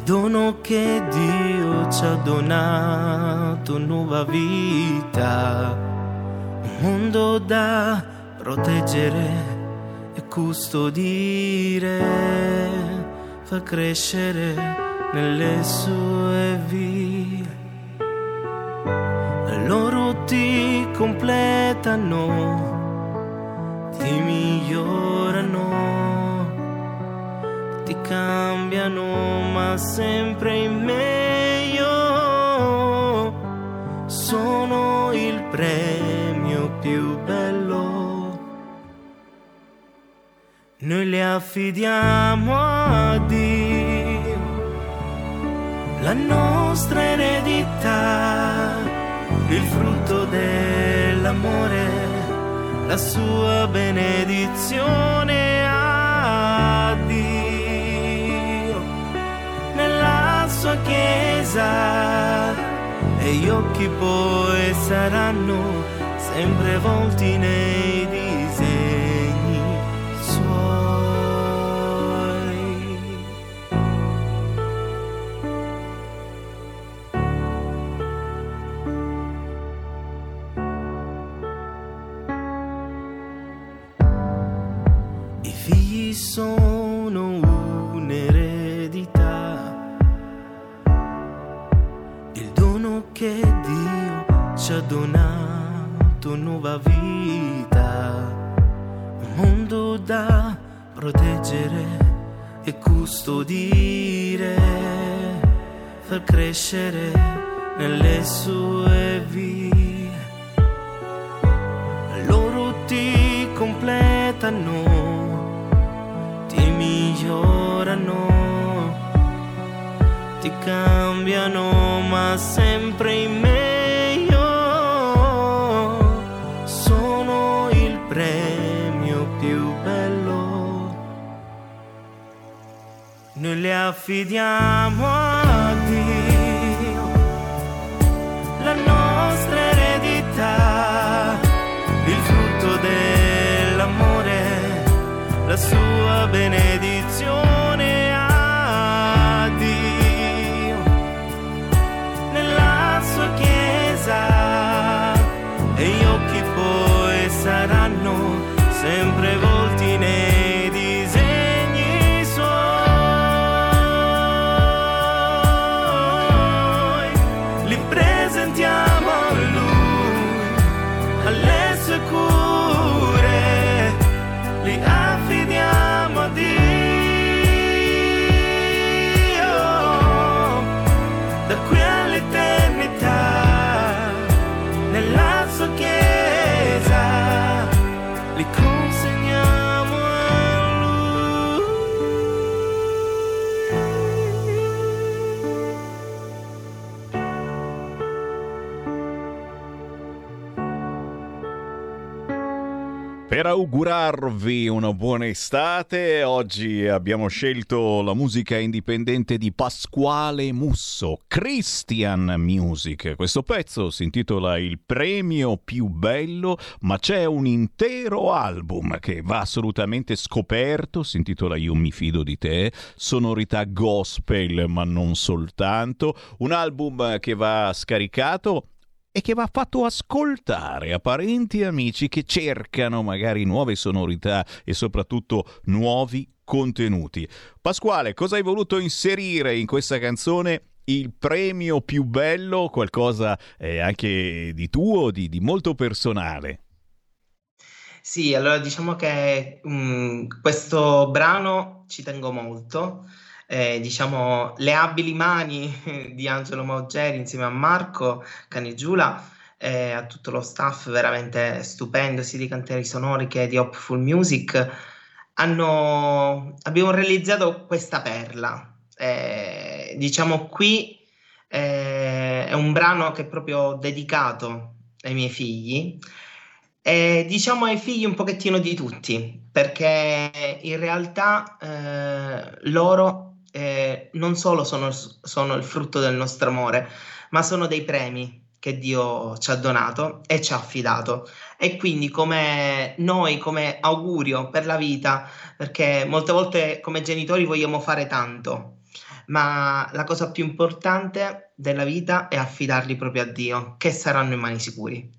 dono che Dio ci ha donato, nuova vita, un mondo da proteggere e custodire, fa crescere nelle sue vie. Loro ti completano, ti migliorano, ti cambiano, ma sempre in meglio. Sono il premio più bello. Noi le affidiamo a Dio la nostra eredità, il frutto dell'amore, la sua benedizione sua chiesa e gli occhi poi saranno sempre volti nei Per augurarvi una buona estate, oggi abbiamo scelto la musica indipendente di Pasquale Musso, Christian Music. Questo pezzo si intitola Il premio più bello, ma c'è un intero album che va assolutamente scoperto, si intitola Io mi fido di te, sonorità gospel ma non soltanto, un album che va scaricato e che va fatto ascoltare a parenti e amici che cercano magari nuove sonorità e soprattutto nuovi contenuti. Pasquale, cosa hai voluto inserire in questa canzone? Il premio più bello, qualcosa eh, anche di tuo, di, di molto personale. Sì, allora diciamo che mm, questo brano ci tengo molto. Eh, diciamo le abili mani di Angelo Maugeri insieme a Marco Canigiula e a tutto lo staff veramente stupendo sia di Cantieri Sonori che di Hopeful Music hanno, abbiamo realizzato questa perla. Eh, diciamo qui eh, è un brano che è proprio dedicato ai miei figli. E diciamo ai figli un pochettino di tutti, perché in realtà eh, loro eh, non solo sono, sono il frutto del nostro amore, ma sono dei premi che Dio ci ha donato e ci ha affidato. E quindi come noi, come augurio per la vita, perché molte volte come genitori vogliamo fare tanto, ma la cosa più importante della vita è affidarli proprio a Dio, che saranno in mani sicuri.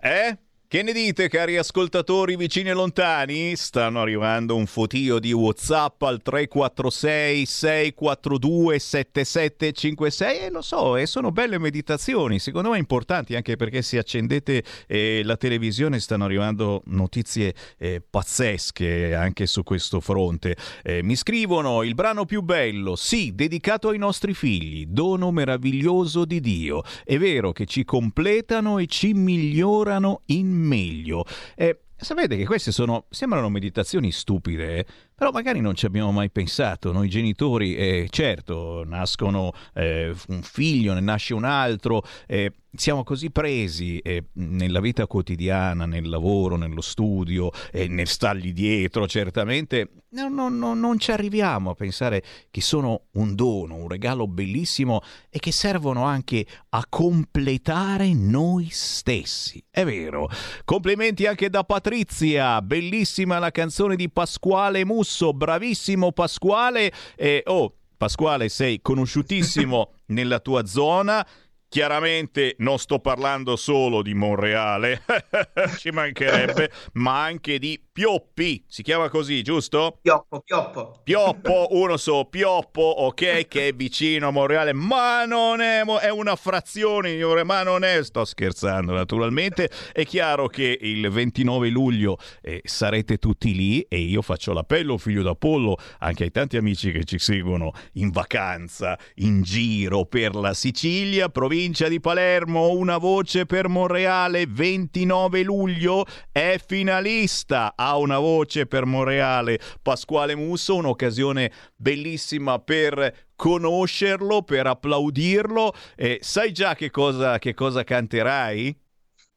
Eh? Che ne dite, cari ascoltatori vicini e lontani? Stanno arrivando un fotio di WhatsApp al 346 642 7756 e lo so, e sono belle meditazioni, secondo me importanti anche perché se accendete eh, la televisione stanno arrivando notizie eh, pazzesche anche su questo fronte. Eh, mi scrivono il brano più bello, sì, dedicato ai nostri figli, dono meraviglioso di Dio. È vero che ci completano e ci migliorano in meglio. Eh, sapete che queste sono, sembrano meditazioni stupide, però magari non ci abbiamo mai pensato. Noi genitori, eh, certo, nascono eh, un figlio, ne nasce un altro, eh, siamo così presi eh, nella vita quotidiana, nel lavoro, nello studio, e nel stargli dietro, certamente, no, no, no, non ci arriviamo a pensare che sono un dono, un regalo bellissimo e che servono anche a completare noi stessi. È vero. Complimenti anche da Patrizia, bellissima la canzone di Pasquale Musso, bravissimo Pasquale. E, oh, Pasquale, sei conosciutissimo nella tua zona. Chiaramente non sto parlando solo di Monreale, ci mancherebbe, ma anche di Pioppi, si chiama così, giusto? Pioppo, Pioppo. Pioppo, uno so, Pioppo, ok, che è vicino a Monreale, ma non è, è una frazione, signore, ma non è, sto scherzando naturalmente, è chiaro che il 29 luglio eh, sarete tutti lì e io faccio l'appello, figlio d'Apollo, anche ai tanti amici che ci seguono in vacanza, in giro per la Sicilia, provincia di Palermo, una voce per Monreale, 29 luglio, è finalista ha una voce per Monreale, Pasquale Musso, un'occasione bellissima per conoscerlo, per applaudirlo. Eh, sai già che cosa, che cosa canterai?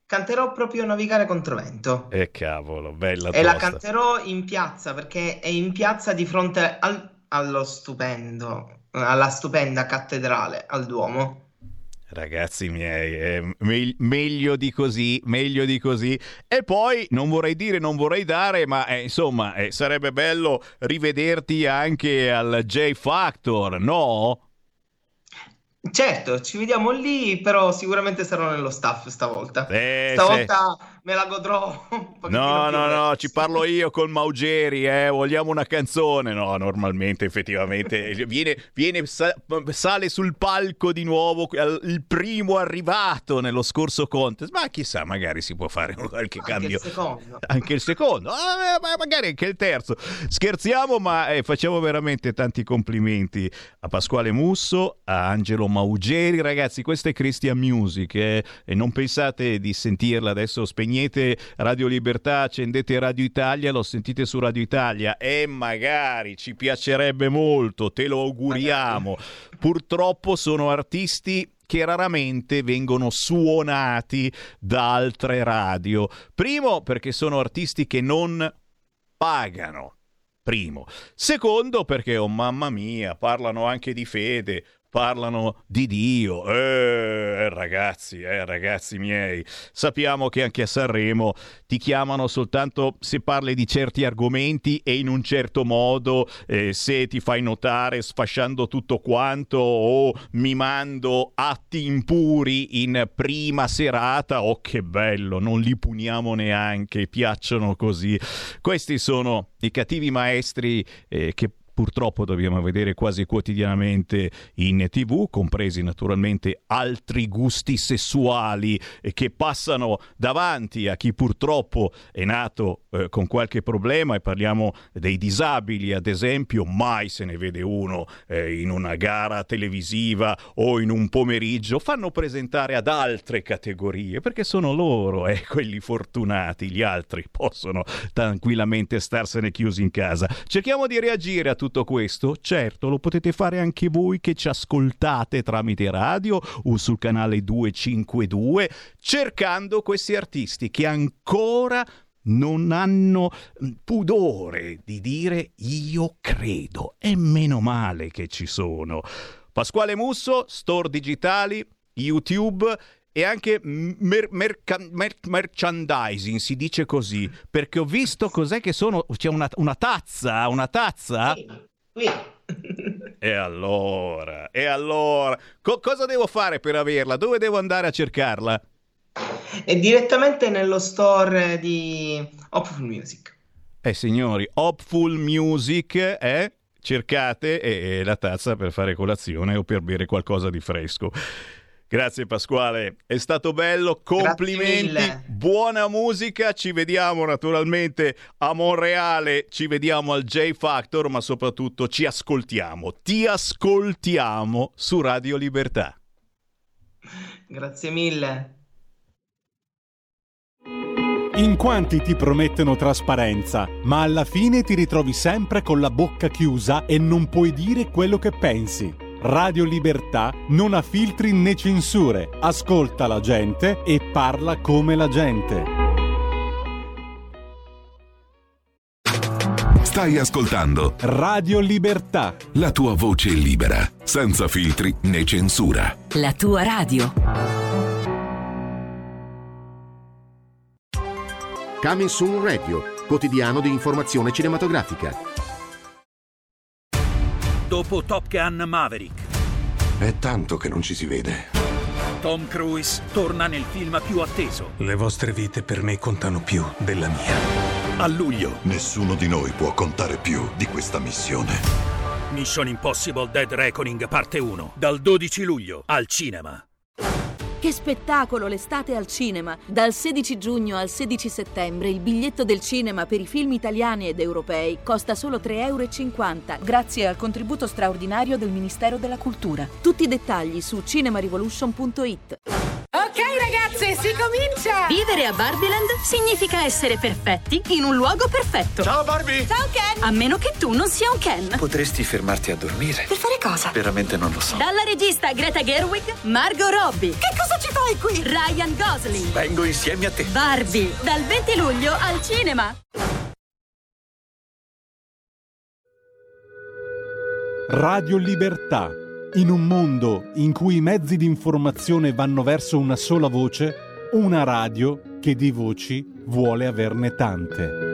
Canterò proprio Navigare contro vento. E eh, cavolo, bella E la canterò in piazza perché è in piazza di fronte al, allo stupendo, alla stupenda cattedrale, al Duomo. Ragazzi miei, eh, me- meglio di così, meglio di così. E poi non vorrei dire, non vorrei dare, ma eh, insomma, eh, sarebbe bello rivederti anche al J Factor, no? Certo, ci vediamo lì, però sicuramente sarò nello staff stavolta. Eh, stavolta sì. Me la godrò un No, no, no, ci parlo io col Maugeri, eh, vogliamo una canzone. No, normalmente, effettivamente, viene, viene sale sul palco di nuovo il primo arrivato nello scorso contest, ma chissà, magari si può fare qualche anche cambio. Il secondo. Anche il secondo, ah, magari anche il terzo. Scherziamo, ma eh, facciamo veramente tanti complimenti a Pasquale Musso, a Angelo Maugeri, ragazzi, questa è Christian Music eh, e non pensate di sentirla adesso, spegnete Radio Libertà, accendete Radio Italia, lo sentite su Radio Italia e magari ci piacerebbe molto, te lo auguriamo. Purtroppo sono artisti che raramente vengono suonati da altre radio. Primo perché sono artisti che non pagano. Primo. Secondo perché, oh mamma mia, parlano anche di fede, parlano di Dio. Eh, ragazzi, eh, ragazzi miei, sappiamo che anche a Sanremo ti chiamano soltanto se parli di certi argomenti e in un certo modo, eh, se ti fai notare sfasciando tutto quanto o mimando atti impuri in prima serata. Oh, che bello, non li puniamo neanche, piacciono così. Questi sono i cattivi maestri eh, che purtroppo dobbiamo vedere quasi quotidianamente in tv, compresi naturalmente altri gusti sessuali che passano davanti a chi purtroppo è nato eh, con qualche problema e parliamo dei disabili ad esempio, mai se ne vede uno eh, in una gara televisiva o in un pomeriggio, fanno presentare ad altre categorie perché sono loro eh, quelli fortunati, gli altri possono tranquillamente starsene chiusi in casa. Cerchiamo di reagire a tutto tutto questo? Certo, lo potete fare anche voi che ci ascoltate tramite radio o sul canale 252 cercando questi artisti che ancora non hanno pudore di dire io credo e meno male che ci sono. Pasquale Musso, store digitali, YouTube e anche mer- merca- mer- merchandising, si dice così, perché ho visto cos'è che sono, c'è una, una tazza, una tazza. Qui, qui. E allora, e allora, Co- cosa devo fare per averla? Dove devo andare a cercarla? È direttamente nello store di Hopeful Music. Eh signori, Hopeful Music è... Cercate e, e la tazza per fare colazione o per bere qualcosa di fresco. Grazie Pasquale, è stato bello, complimenti, buona musica, ci vediamo naturalmente a Monreale, ci vediamo al J Factor, ma soprattutto ci ascoltiamo, ti ascoltiamo su Radio Libertà. Grazie mille. In quanti ti promettono trasparenza, ma alla fine ti ritrovi sempre con la bocca chiusa e non puoi dire quello che pensi. Radio Libertà non ha filtri né censure, ascolta la gente e parla come la gente. Stai ascoltando Radio Libertà. la tua voce libera, senza filtri né censura. La tua radio. Coming Soon Radio, quotidiano di informazione cinematografica. Dopo Top Gun Maverick, È tanto che non ci si vede. Tom Cruise torna nel film più atteso. Le vostre vite per me contano più della mia. A luglio, Nessuno di noi può contare più di questa missione. Mission Impossible Dead Reckoning parte 1, dal 12 luglio al cinema. Che spettacolo l'estate al cinema! Dal 16 giugno al 16 settembre il biglietto del cinema per i film italiani ed europei costa solo 3,50 euro grazie al contributo straordinario del Ministero della Cultura. Tutti i dettagli su cinemarivolution.it. Ok ragazze, si comincia! Vivere a Barbieland significa essere perfetti in un luogo perfetto. Ciao Barbie! Ciao Ken! A meno che tu non sia un Ken. Potresti fermarti a dormire? Per fare cosa? Veramente non lo so. Dalla regista Greta Gerwig, Margot Robbie. Che cosa ci fai qui? Ryan Gosling. Vengo insieme a te. Barbie, dal 20 luglio al cinema. Radio Libertà. In un mondo in cui i mezzi di informazione vanno verso una sola voce, una radio che di voci vuole averne tante.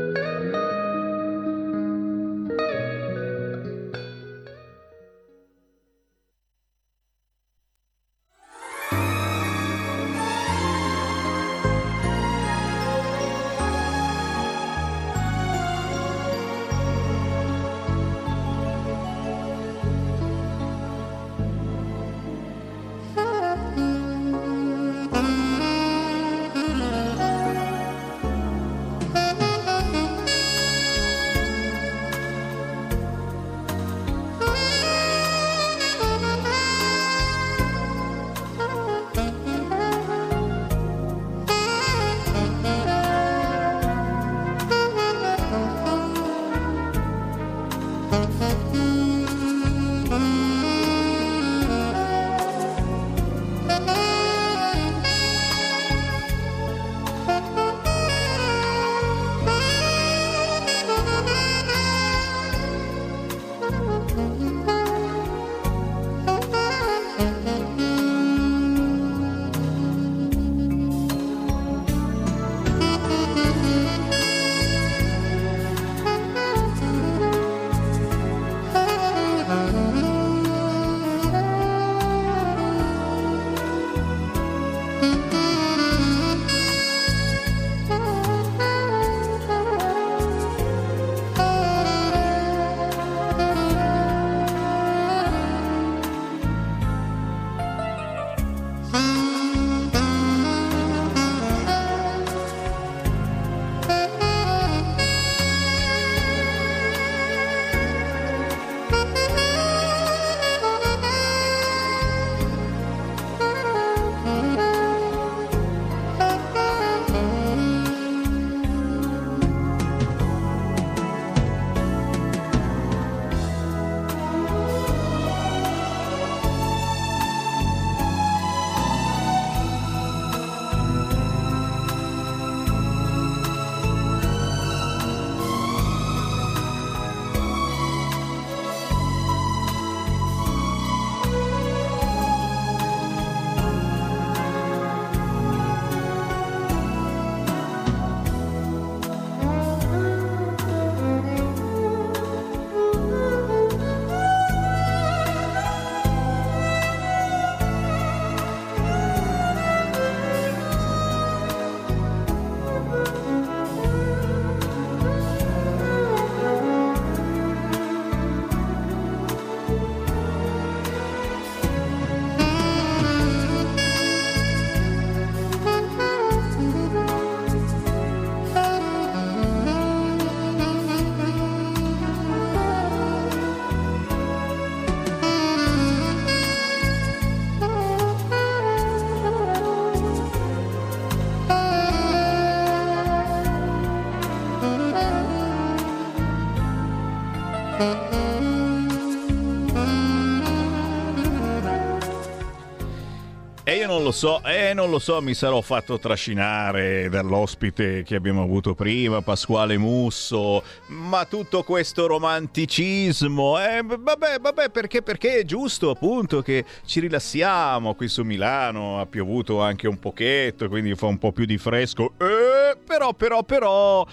So, eh, non lo so, mi sarò fatto trascinare dall'ospite che abbiamo avuto prima, Pasquale Musso, ma tutto questo romanticismo, eh, vabbè, vabbè, perché, perché è giusto appunto che ci rilassiamo. Qui su Milano, ha piovuto anche un pochetto, quindi fa un po' più di fresco, eh, però, però, però...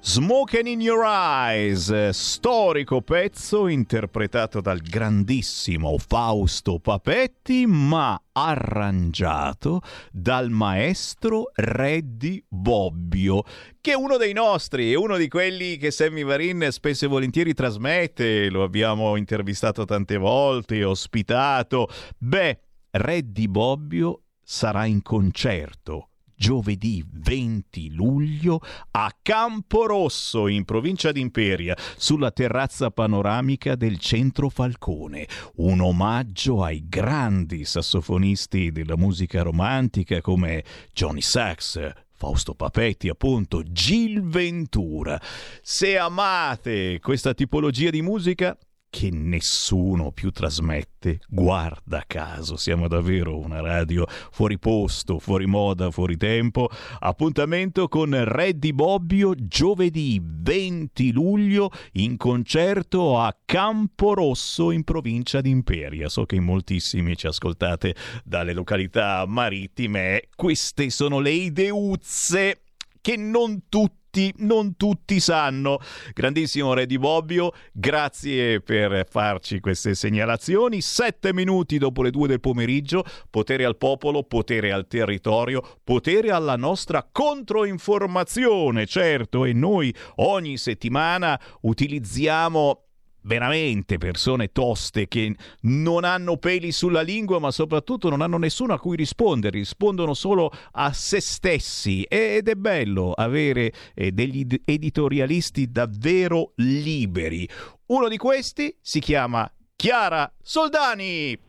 Smoking in Your Eyes, storico pezzo interpretato dal grandissimo Fausto Papetti, ma arrangiato dal maestro Reddy Bobbio, che è uno dei nostri, è uno di quelli che Sammy Varin spesso e volentieri trasmette, lo abbiamo intervistato tante volte, ospitato. Beh, Reddy Bobbio sarà in concerto giovedì 20 luglio a Camporosso in provincia di Imperia sulla terrazza panoramica del centro Falcone. Un omaggio ai grandi sassofonisti della musica romantica come Johnny Sachs, Fausto Papetti, appunto, Gil Ventura. Se amate questa tipologia di musica, che nessuno più trasmette, guarda caso, siamo davvero una radio fuori posto, fuori moda, fuori tempo. Appuntamento con Reddy Bobbio giovedì 20 luglio in concerto a Camporosso in provincia di Imperia. So che in moltissimi ci ascoltate dalle località marittime. Queste sono le ideuzze che non tutti tutti, non tutti sanno. Grandissimo Re di Bobbio, grazie per farci queste segnalazioni. Sette minuti dopo le due del pomeriggio, potere al popolo, potere al territorio, potere alla nostra controinformazione, certo, e noi ogni settimana utilizziamo veramente persone toste che non hanno peli sulla lingua, ma soprattutto non hanno nessuno a cui rispondere, rispondono solo a se stessi ed è bello avere eh, degli editorialisti davvero liberi. Uno di questi si chiama Chiara Soldani.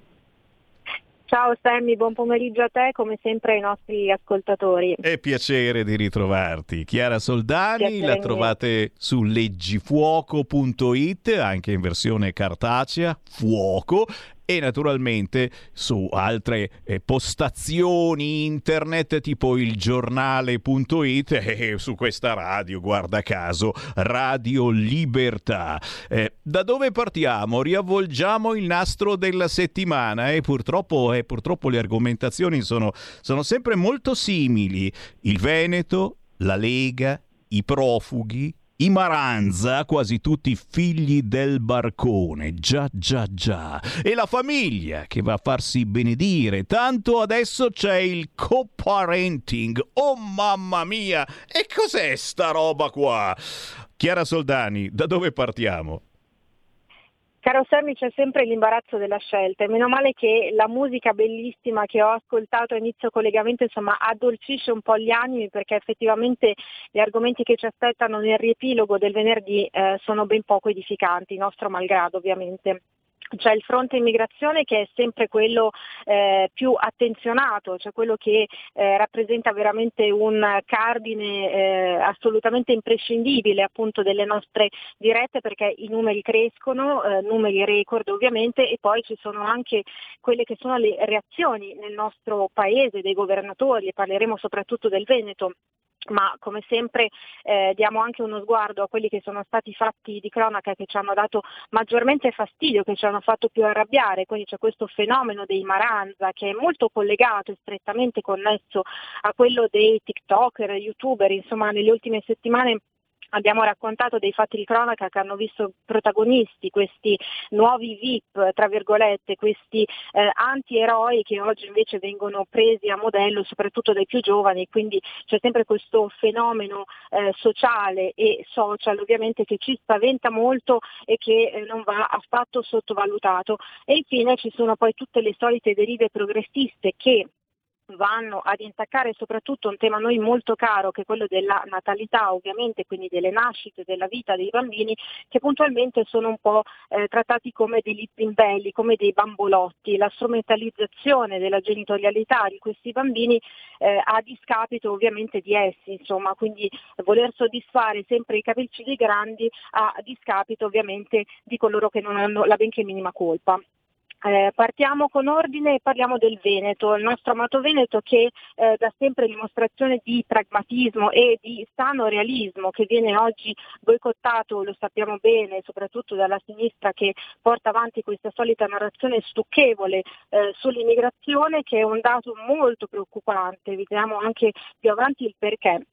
Ciao Sammy, buon pomeriggio a te, come sempre ai nostri ascoltatori. È piacere di ritrovarti. Chiara Soldani, piacere la trovate su leggifuoco.it, anche in versione cartacea, fuoco, e naturalmente su altre eh, postazioni internet tipo il giornale.it e su questa radio, guarda caso, Radio Libertà. Eh, da dove partiamo? Riavvolgiamo il nastro della settimana e purtroppo, eh, purtroppo le argomentazioni sono, sono sempre molto simili. Il Veneto, la Lega, i profughi, i Maranza, quasi tutti figli del barcone, già già già, e la famiglia che va a farsi benedire, tanto adesso c'è il co-parenting, oh mamma mia, e cos'è sta roba qua? Chiara Soldani, da dove partiamo? Caro Sammy, c'è sempre l'imbarazzo della scelta. E meno male che la musica bellissima che ho ascoltato a inizio collegamento insomma addolcisce un po' gli animi perché effettivamente gli argomenti che ci aspettano nel riepilogo del venerdì eh, sono ben poco edificanti, nostro malgrado ovviamente c'è il fronte immigrazione che è sempre quello eh, più attenzionato, cioè quello che eh, rappresenta veramente un cardine eh, assolutamente imprescindibile appunto delle nostre dirette perché i numeri crescono, eh, numeri record ovviamente e poi ci sono anche quelle che sono le reazioni nel nostro paese dei governatori e parleremo soprattutto del Veneto ma come sempre eh, diamo anche uno sguardo a quelli che sono stati fatti di cronaca che ci hanno dato maggiormente fastidio, che ci hanno fatto più arrabbiare, quindi c'è questo fenomeno dei Maranza che è molto collegato e strettamente connesso a quello dei TikToker, youtuber, insomma nelle ultime settimane abbiamo raccontato dei fatti di cronaca che hanno visto protagonisti questi nuovi VIP, tra virgolette, questi eh, anti-eroi che oggi invece vengono presi a modello soprattutto dai più giovani, quindi c'è sempre questo fenomeno eh, sociale e social ovviamente che ci spaventa molto e che eh, non va affatto sottovalutato. E infine ci sono poi tutte le solite derive progressiste che vanno ad intaccare soprattutto un tema a noi molto caro che è quello della natalità ovviamente, quindi delle nascite, della vita dei bambini che puntualmente sono un po' eh, trattati come degli zimbelli, come dei bambolotti, la strumentalizzazione della genitorialità di questi bambini eh, a discapito ovviamente di essi, insomma, quindi voler soddisfare sempre i capricci dei grandi a discapito ovviamente di coloro che non hanno la benché minima colpa. Eh, partiamo con ordine e parliamo del Veneto, il nostro amato Veneto che eh, dà sempre dimostrazione di pragmatismo e di sano realismo che viene oggi boicottato, lo sappiamo bene, soprattutto dalla sinistra che porta avanti questa solita narrazione stucchevole eh, sull'immigrazione che è un dato molto preoccupante, vediamo anche più avanti il perché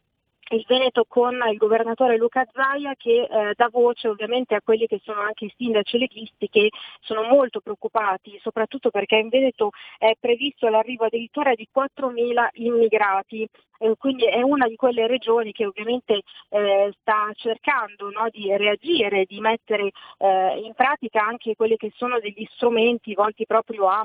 il Veneto con il governatore Luca Zaia che eh, dà voce ovviamente a quelli che sono anche i sindaci leghisti che sono molto preoccupati, soprattutto perché in Veneto è previsto l'arrivo addirittura di 4.000 immigrati. Quindi è una di quelle regioni che ovviamente eh, sta cercando no, di reagire, di mettere eh, in pratica anche quelli che sono degli strumenti volti proprio a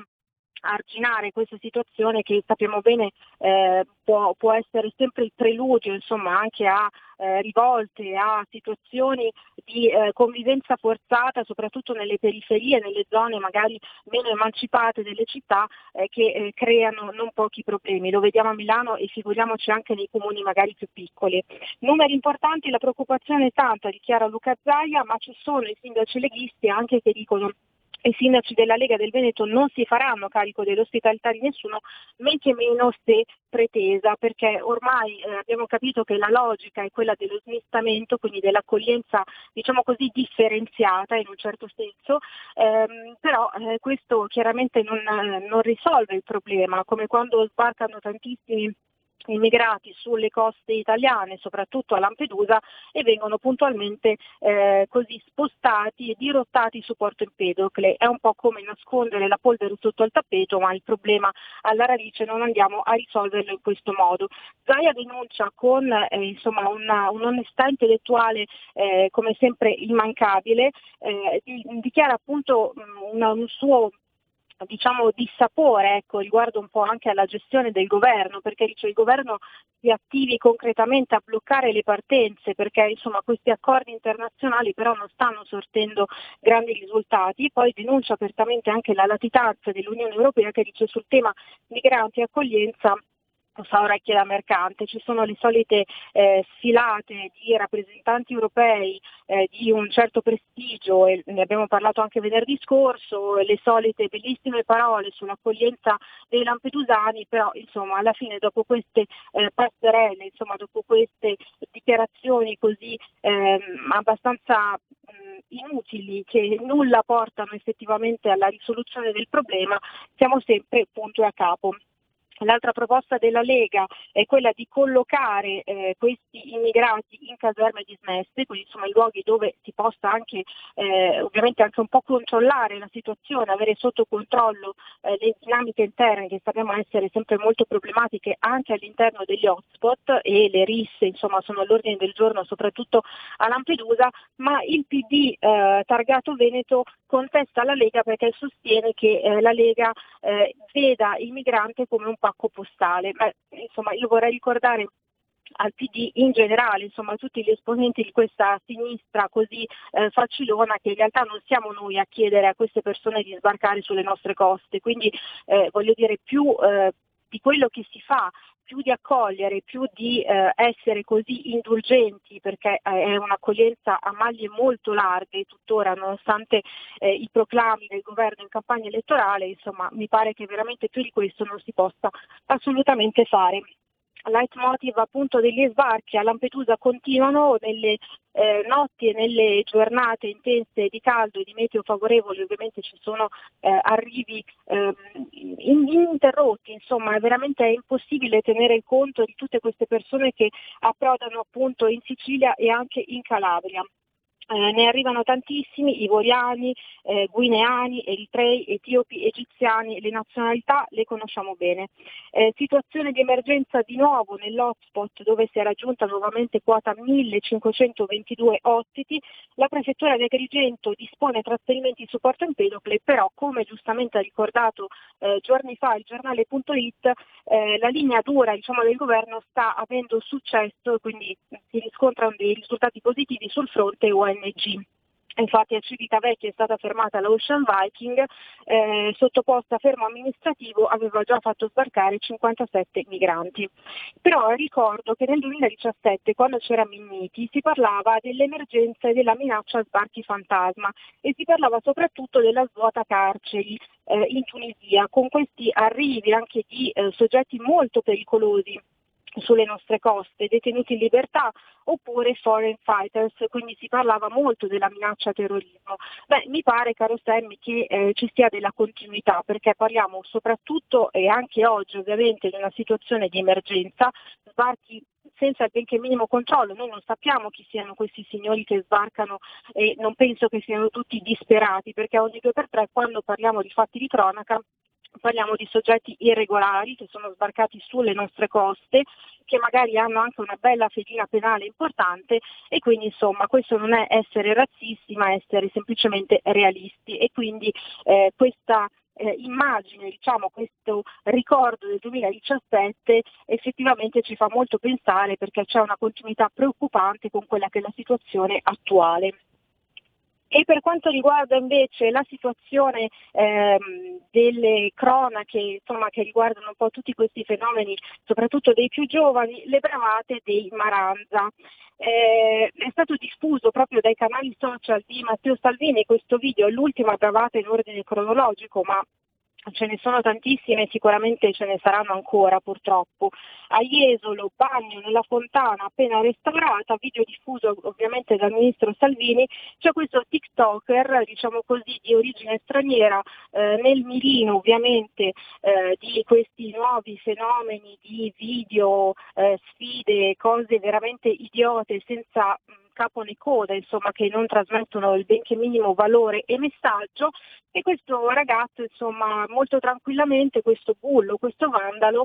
arginare questa situazione che sappiamo bene eh, può, può, essere sempre il preludio insomma, anche a eh, rivolte, a situazioni di eh, convivenza forzata soprattutto nelle periferie, nelle zone magari meno emancipate delle città eh, che eh, creano non pochi problemi. Lo vediamo a Milano e figuriamoci anche nei comuni magari più piccoli. Numeri importanti, la preoccupazione è tanta, dichiara Luca Zaia, ma ci sono i sindaci leghisti anche che dicono i sindaci della Lega del Veneto non si faranno carico dell'ospitalità di nessuno, men che meno se pretesa, perché ormai eh, abbiamo capito che la logica è quella dello smistamento, quindi dell'accoglienza diciamo così differenziata in un certo senso, ehm, però eh, questo chiaramente non, non risolve il problema, come quando sbarcano tantissimi immigrati sulle coste italiane, soprattutto a Lampedusa, e vengono puntualmente eh, così spostati e dirottati su Porto Empedocle. È un po' come nascondere la polvere sotto il tappeto, ma il problema alla radice non andiamo a risolverlo in questo modo. Zaia denuncia con eh, insomma una, un'onestà intellettuale eh, come sempre immancabile, eh, dichiara appunto mh, una, un suo diciamo di sapore ecco, riguardo un po' anche alla gestione del governo, perché dice il governo si attivi concretamente a bloccare le partenze, perché insomma questi accordi internazionali però non stanno sortendo grandi risultati, poi denuncia apertamente anche la latitanza dell'Unione Europea che dice sul tema migranti e accoglienza fa orecchie da mercante, ci sono le solite eh, sfilate di rappresentanti europei eh, di un certo prestigio, e ne abbiamo parlato anche venerdì scorso, le solite bellissime parole sull'accoglienza dei lampedusani, però insomma alla fine dopo queste eh, passerelle, insomma dopo queste dichiarazioni così ehm, abbastanza inutili che nulla portano effettivamente alla risoluzione del problema, siamo sempre punto a capo. L'altra proposta della Lega è quella di collocare eh, questi immigrati in caserme dismesse, quindi insomma in luoghi dove si possa anche eh, ovviamente anche un po' controllare la situazione, avere sotto controllo eh, le dinamiche interne che sappiamo essere sempre molto problematiche anche all'interno degli hotspot e le risse insomma sono all'ordine del giorno soprattutto a Lampedusa, ma il PD eh, targato Veneto contesta la Lega perché sostiene che eh, la Lega eh, veda il migrante come un pacco postale. Ma, insomma, io vorrei ricordare al PD in generale, insomma a tutti gli esponenti di questa sinistra così eh, facilona che in realtà non siamo noi a chiedere a queste persone di sbarcare sulle nostre coste, quindi eh, voglio dire più eh, di quello che si fa più di accogliere, più di eh, essere così indulgenti, perché eh, è un'accoglienza a maglie molto larghe tuttora, nonostante eh, i proclami del governo in campagna elettorale, insomma mi pare che veramente più di questo non si possa assolutamente fare leitmotiv appunto degli sbarchi a Lampedusa continuano nelle eh, notti e nelle giornate intense di caldo e di meteo favorevoli, ovviamente ci sono eh, arrivi eh, ininterrotti, insomma veramente impossibile tenere conto di tutte queste persone che approdano appunto in Sicilia e anche in Calabria eh, ne arrivano tantissimi, ivoriani, eh, guineani, eritrei, etiopi, egiziani, le nazionalità le conosciamo bene. Eh, situazione di emergenza di nuovo nell'hotspot dove si è raggiunta nuovamente quota 1522 ospiti, la prefettura di Agrigento dispone trasferimenti su Porto Empedocle, però come giustamente ha ricordato eh, giorni fa il giornale.it, eh, la linea dura diciamo, del governo sta avendo successo e quindi si riscontrano dei risultati positivi sul fronte UN ONG. Infatti a Civitavecchia è stata fermata la Ocean Viking, eh, sottoposta a fermo amministrativo, aveva già fatto sbarcare 57 migranti. Però ricordo che nel 2017, quando c'era Minniti, si parlava dell'emergenza e della minaccia a sbarchi fantasma e si parlava soprattutto della svuota carceri eh, in Tunisia, con questi arrivi anche di eh, soggetti molto pericolosi sulle nostre coste, detenuti in libertà oppure foreign fighters, quindi si parlava molto della minaccia terrorismo. Beh, mi pare, caro Sammy, che eh, ci sia della continuità perché parliamo soprattutto e anche oggi ovviamente di una situazione di emergenza, sbarchi senza il benché minimo controllo. Noi non sappiamo chi siano questi signori che sbarcano e non penso che siano tutti disperati perché ogni due per tre quando parliamo di fatti di cronaca parliamo di soggetti irregolari che sono sbarcati sulle nostre coste, che magari hanno anche una bella fedina penale importante e quindi insomma questo non è essere razzisti ma essere semplicemente realisti e quindi eh, questa eh, immagine, diciamo, questo ricordo del 2017 effettivamente ci fa molto pensare perché c'è una continuità preoccupante con quella che è la situazione attuale. E per quanto riguarda invece la situazione ehm, delle cronache insomma, che riguardano un po' tutti questi fenomeni, soprattutto dei più giovani, le bravate dei Maranza. Eh, è stato diffuso proprio dai canali social di Matteo Salvini questo video, l'ultima bravata in ordine cronologico, ma ce ne sono tantissime, sicuramente ce ne saranno ancora purtroppo. A Jesolo, bagno nella fontana appena restaurata, video diffuso ovviamente dal ministro Salvini, c'è questo TikToker, diciamo così, di origine straniera, eh, nel mirino ovviamente eh, di questi nuovi fenomeni di video, eh, sfide, cose veramente idiote senza capo né coda, insomma, che non trasmettono il benché minimo valore e messaggio. E questo ragazzo, insomma, molto tranquillamente, questo bullo, questo vandalo,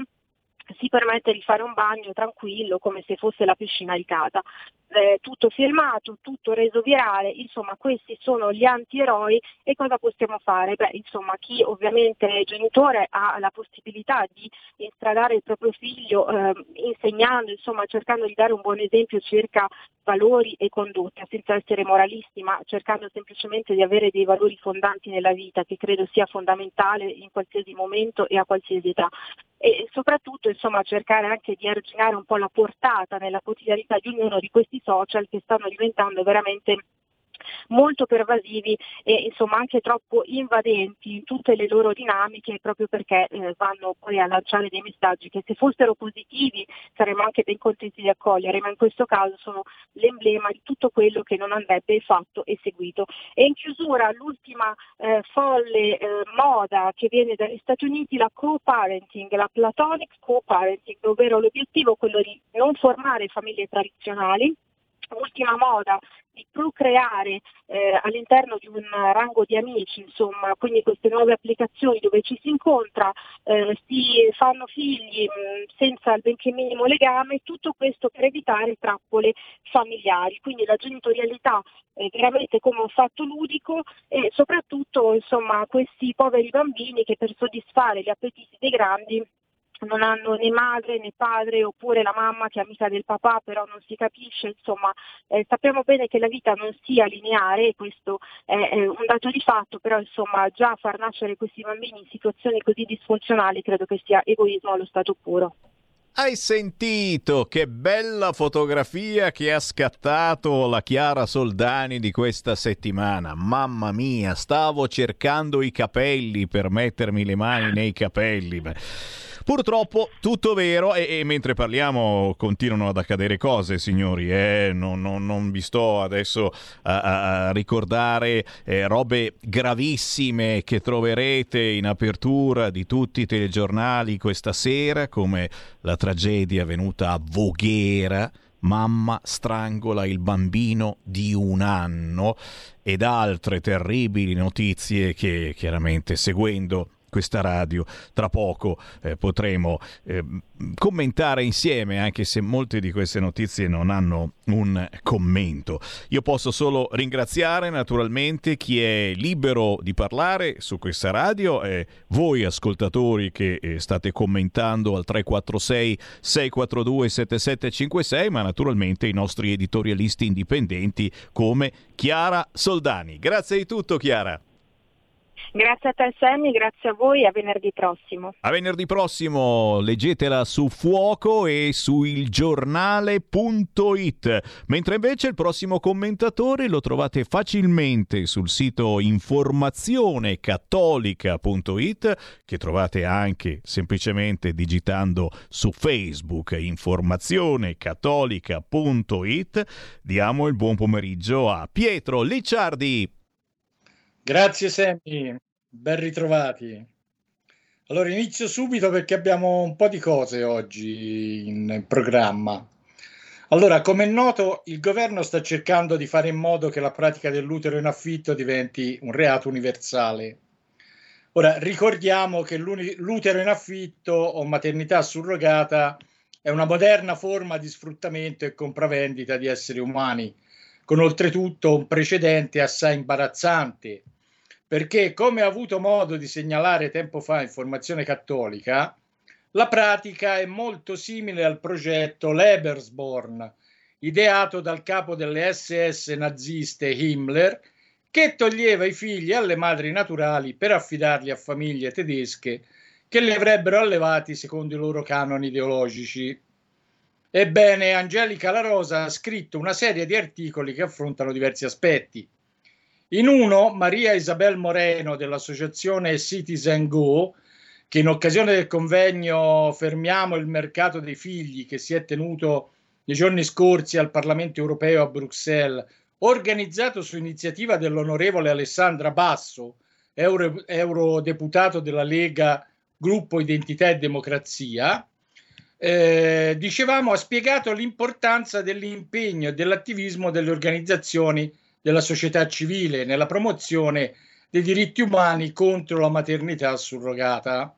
si permette di fare un bagno tranquillo come se fosse la piscina di casa. Eh, tutto filmato, tutto reso virale, insomma questi sono gli antieroi e cosa possiamo fare? Beh, insomma chi ovviamente è genitore ha la possibilità di instradare il proprio figlio eh, insegnando, insomma cercando di dare un buon esempio circa valori e condotte, senza essere moralisti, ma cercando semplicemente di avere dei valori fondanti nella vita, che credo sia fondamentale in qualsiasi momento e a qualsiasi età. E soprattutto insomma, cercare anche di arginare un po' la portata nella quotidianità di ognuno di questi social che stanno diventando veramente molto pervasivi e insomma anche troppo invadenti in tutte le loro dinamiche proprio perché eh, vanno poi a lanciare dei messaggi che se fossero positivi saremmo anche ben contenti di accogliere, ma in questo caso sono l'emblema di tutto quello che non andrebbe fatto e seguito. E in chiusura l'ultima eh, folle eh, moda che viene dagli Stati Uniti, la co-parenting, la platonic co-parenting, ovvero l'obiettivo è quello di non formare famiglie tradizionali, ultima moda di procreare eh, all'interno di un rango di amici, insomma, quindi queste nuove applicazioni dove ci si incontra, eh, si fanno figli mh, mm, senza il benché minimo legame, tutto questo per evitare trappole familiari, quindi la genitorialità è veramente come un fatto ludico e soprattutto insomma, questi poveri bambini che per soddisfare gli appetiti dei grandi non hanno né madre né padre oppure la mamma che è amica del papà però non si capisce, insomma eh, sappiamo bene che la vita non sia lineare questo è, è, un dato di fatto, però insomma già far nascere questi bambini in situazioni così disfunzionali credo che sia egoismo allo stato puro. Hai sentito che bella fotografia che ha scattato la Chiara Soldani di questa settimana? Mamma mia, stavo cercando i capelli per mettermi le mani nei capelli. Purtroppo tutto vero e, e, mentre parliamo continuano ad accadere cose, signori. Eh? Non, non, non, vi sto adesso a, a ricordare eh, robe gravissime che troverete in apertura di tutti i telegiornali questa sera, come la tragedia avvenuta a Voghera mamma strangola il bambino di un anno ed altre terribili notizie che chiaramente seguendo questa radio. Tra poco eh, potremo eh, commentare insieme, anche se molte di queste notizie non hanno un commento. Io posso solo ringraziare naturalmente chi è libero di parlare su questa radio e voi ascoltatori che eh, state commentando al 346 642 7756, ma naturalmente i nostri editorialisti indipendenti come Chiara Soldani. Grazie di tutto Chiara. Grazie a te Sammy, grazie a voi a venerdì prossimo. A venerdì prossimo leggetela su Fuoco e su ilgiornale.it, mentre invece il prossimo commentatore lo trovate facilmente sul sito informazionecattolica.it che trovate anche semplicemente digitando su Facebook informazionecattolica.it. Diamo il buon pomeriggio a Pietro Licciardi. Grazie Sammy, ben ritrovati. Allora inizio subito perché abbiamo un po' di cose oggi in programma. Allora, come è noto, il governo sta cercando di fare in modo che la pratica dell'utero in affitto diventi un reato universale. Ora, ricordiamo che l'utero in affitto o maternità surrogata è una moderna forma di sfruttamento e compravendita di esseri umani, con oltretutto un precedente assai imbarazzante perché come ha avuto modo di segnalare tempo fa Informazione Cattolica, la pratica è molto simile al progetto Lebensborn, ideato dal capo delle SS naziste Himmler, che toglieva i figli alle madri naturali per affidarli a famiglie tedesche che li avrebbero allevati secondo i loro canoni ideologici. Ebbene, Angelica La Rosa ha scritto una serie di articoli che affrontano diversi aspetti. In uno, Maria Isabel Moreno dell'associazione Citizen Go, che in occasione del convegno Fermiamo il mercato dei figli che si è tenuto nei giorni scorsi al Parlamento europeo a Bruxelles, organizzato su iniziativa dell'onorevole Alessandra Basso, euro, eurodeputato della Lega Gruppo Identità e Democrazia, eh, dicevamo, ha spiegato l'importanza dell'impegno e dell'attivismo delle organizzazioni della società civile nella promozione dei diritti umani contro la maternità surrogata.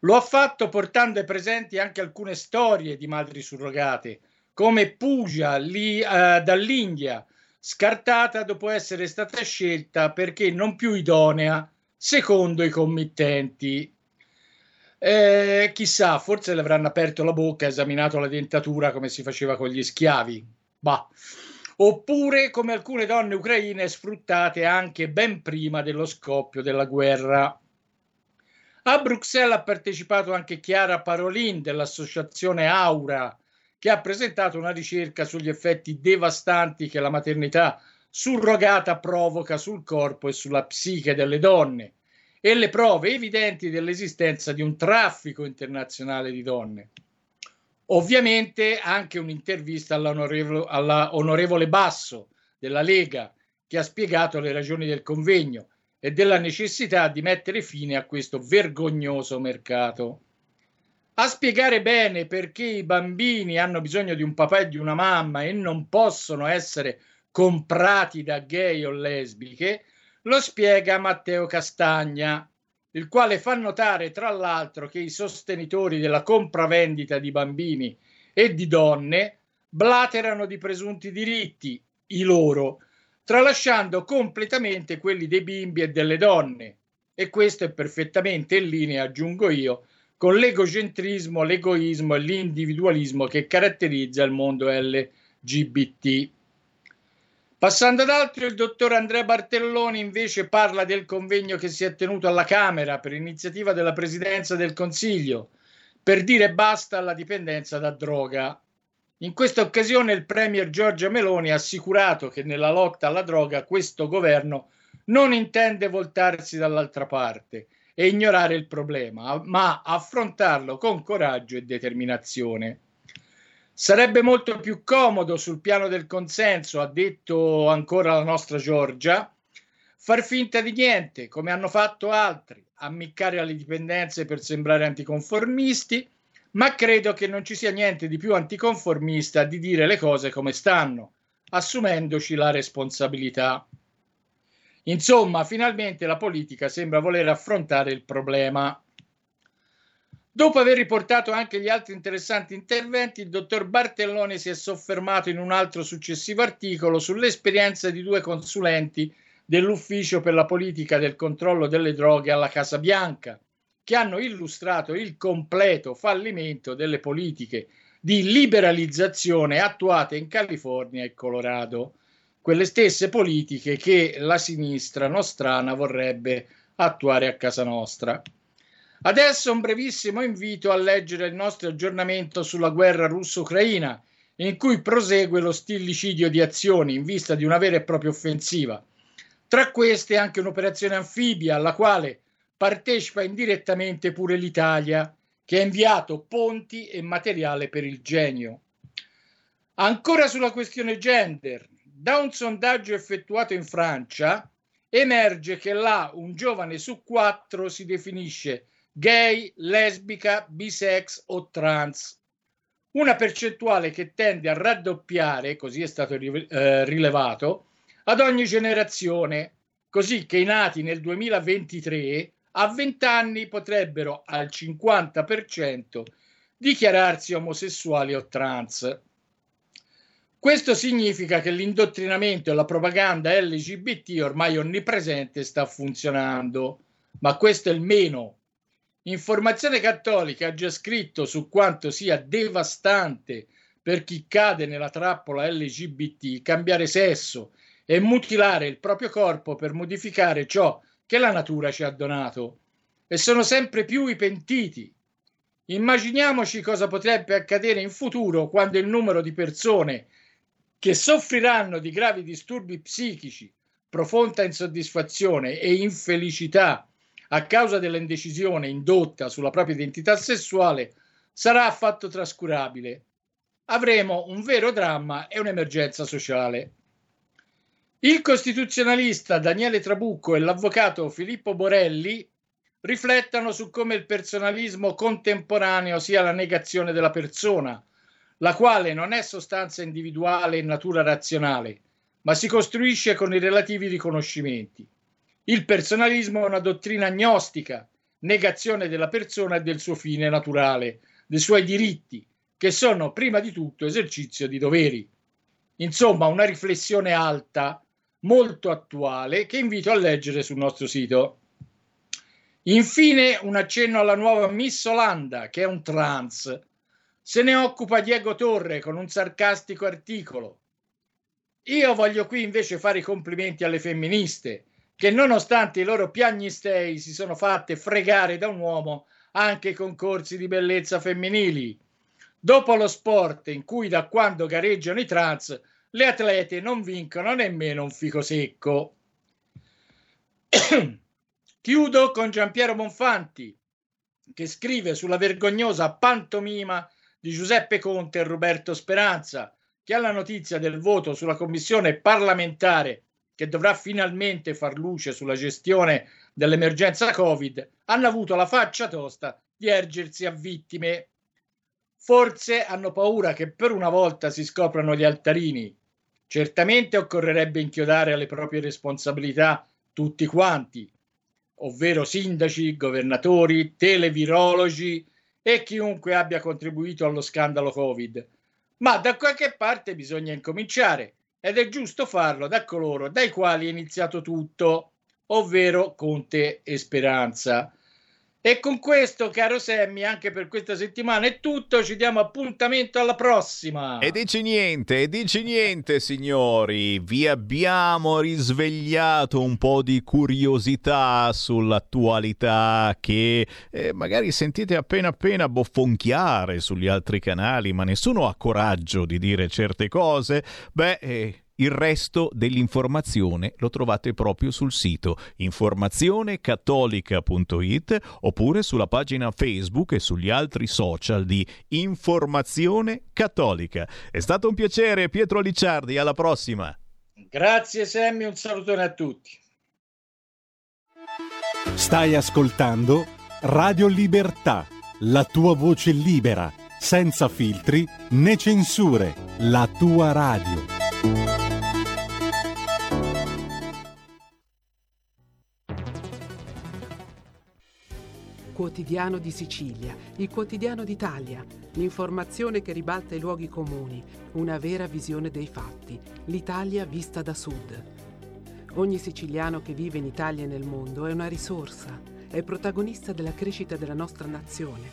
Lo ha fatto portando ai presenti anche alcune storie di madri surrogate, come Puja lì, eh, dall'India, scartata dopo essere stata scelta perché non più idonea secondo i committenti. Eh, chissà, forse le avranno aperto la bocca esaminato la dentatura come si faceva con gli schiavi. Bah oppure come alcune donne ucraine sfruttate anche ben prima dello scoppio della guerra. A Bruxelles ha partecipato anche Chiara Parolin dell'associazione Aura, che ha presentato una ricerca sugli effetti devastanti che la maternità surrogata provoca sul corpo e sulla psiche delle donne e le prove evidenti dell'esistenza di un traffico internazionale di donne. Ovviamente anche un'intervista all'onorevole, alla onorevole Basso della Lega che ha spiegato le ragioni del convegno e della necessità di mettere fine a questo vergognoso mercato. A spiegare bene perché i bambini hanno bisogno di un papà e di una mamma e non possono essere comprati da gay o lesbiche, lo spiega Matteo Castagna, il quale fa notare tra l'altro che i sostenitori della compravendita di bambini e di donne blaterano di presunti diritti, i loro, tralasciando completamente quelli dei bimbi e delle donne. E questo è perfettamente in linea, aggiungo io, con l'egocentrismo, l'egoismo e l'individualismo che caratterizza il mondo LGBT. Passando ad altro, il dottor Andrea Bartelloni invece parla del convegno che si è tenuto alla Camera per iniziativa della Presidenza del Consiglio per dire basta alla dipendenza da droga. In questa occasione il Premier Giorgia Meloni ha assicurato che nella lotta alla droga questo governo non intende voltarsi dall'altra parte e ignorare il problema, ma affrontarlo con coraggio e determinazione. Sarebbe molto più comodo sul piano del consenso, ha detto ancora la nostra Giorgia, far finta di niente, come hanno fatto altri, ammiccare alle dipendenze per sembrare anticonformisti, ma credo che non ci sia niente di più anticonformista di dire le cose come stanno, assumendoci la responsabilità. Insomma, finalmente la politica sembra voler affrontare il problema. Dopo aver riportato anche gli altri interessanti interventi, il dottor Bartellone si è soffermato in un altro successivo articolo sull'esperienza di due consulenti dell'Ufficio per la politica del controllo delle droghe alla Casa Bianca, che hanno illustrato il completo fallimento delle politiche di liberalizzazione attuate in California e Colorado, quelle stesse politiche che la sinistra nostrana vorrebbe attuare a casa nostra. Adesso un brevissimo invito a leggere il nostro aggiornamento sulla guerra russo-ucraina, in cui prosegue lo stillicidio di azioni in vista di una vera e propria offensiva. Tra queste anche un'operazione anfibia alla quale partecipa indirettamente pure l'Italia, che ha inviato ponti e materiale per il genio. Ancora sulla questione gender, da un sondaggio effettuato in Francia emerge che là un giovane su quattro si definisce gay, lesbica, bisex o trans. Una percentuale che tende a raddoppiare, così è stato eh, rilevato, ad ogni generazione, così che i nati nel 2023 a 20 anni potrebbero al 50% dichiararsi omosessuali o trans. Questo significa che l'indottrinamento e la propaganda LGBT ormai onnipresente sta funzionando, ma questo è il meno Informazione Cattolica ha già scritto su quanto sia devastante per chi cade nella trappola LGBT cambiare sesso e mutilare il proprio corpo per modificare ciò che la natura ci ha donato. E sono sempre più i pentiti. Immaginiamoci cosa potrebbe accadere in futuro quando il numero di persone che soffriranno di gravi disturbi psichici, profonda insoddisfazione e infelicità a causa dell'indecisione indotta sulla propria identità sessuale sarà affatto trascurabile. Avremo un vero dramma e un'emergenza sociale. Il costituzionalista Daniele Trabucco e l'avvocato Filippo Borelli riflettano su come il personalismo contemporaneo sia la negazione della persona, la quale non è sostanza individuale e natura razionale, ma si costruisce con i relativi riconoscimenti. Il personalismo è una dottrina agnostica, negazione della persona e del suo fine naturale, dei suoi diritti, che sono prima di tutto esercizio di doveri. Insomma, una riflessione alta, molto attuale, che invito a leggere sul nostro sito. Infine, un accenno alla nuova Miss Olanda, che è un trans. Se ne occupa Diego Torre con un sarcastico articolo. Io voglio qui invece fare i complimenti alle femministe che nonostante i loro piagnistei si sono fatte fregare da un uomo anche i concorsi di bellezza femminili. Dopo lo sport in cui da quando gareggiano i trans le atlete non vincono nemmeno un fico secco. Chiudo con Giampiero Monfanti che scrive sulla vergognosa pantomima di Giuseppe Conte e Roberto Speranza che alla notizia del voto sulla commissione parlamentare che dovrà finalmente far luce sulla gestione dell'emergenza Covid, hanno avuto la faccia tosta di ergersi a vittime. Forse hanno paura che per una volta si scoprano gli altarini. Certamente occorrerebbe inchiodare alle proprie responsabilità tutti quanti, ovvero sindaci, governatori, televirologi e chiunque abbia contribuito allo scandalo Covid. Ma da qualche parte bisogna incominciare ed è giusto farlo da coloro dai quali è iniziato tutto, ovvero Conte e Speranza. E con questo, caro Sammy, anche per questa settimana è tutto. Ci diamo appuntamento alla prossima. E dici niente, e dici niente, signori. Vi abbiamo risvegliato un po' di curiosità sull'attualità che eh, magari sentite appena appena boffonchiare sugli altri canali, ma nessuno ha coraggio di dire certe cose. Beh, eh, il resto dell'informazione lo trovate proprio sul sito informazionecattolica.it oppure sulla pagina Facebook e sugli altri social di Informazione Cattolica. È stato un piacere, Pietro Licciardi, alla prossima. Grazie Sammy, un salutone a tutti. Stai ascoltando Radio Libertà la tua voce libera, senza filtri né censure, la tua radio. Quotidiano di Sicilia, il quotidiano d'Italia, l'informazione che ribalta i luoghi comuni, una vera visione dei fatti, l'Italia vista da sud. Ogni siciliano che vive in Italia e nel mondo è una risorsa, è protagonista della crescita della nostra nazione.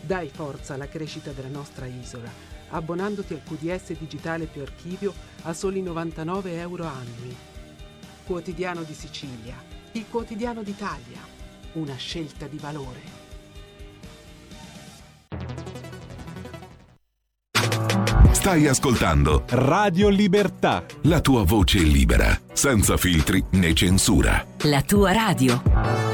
Dai forza alla crescita della nostra isola, abbonandoti al QDS digitale più archivio a soli 99 euro annui. Quotidiano di Sicilia, il quotidiano d'Italia una scelta di valore. Stai ascoltando Radio Libertà. La tua voce libera, senza filtri né censura. La tua radio.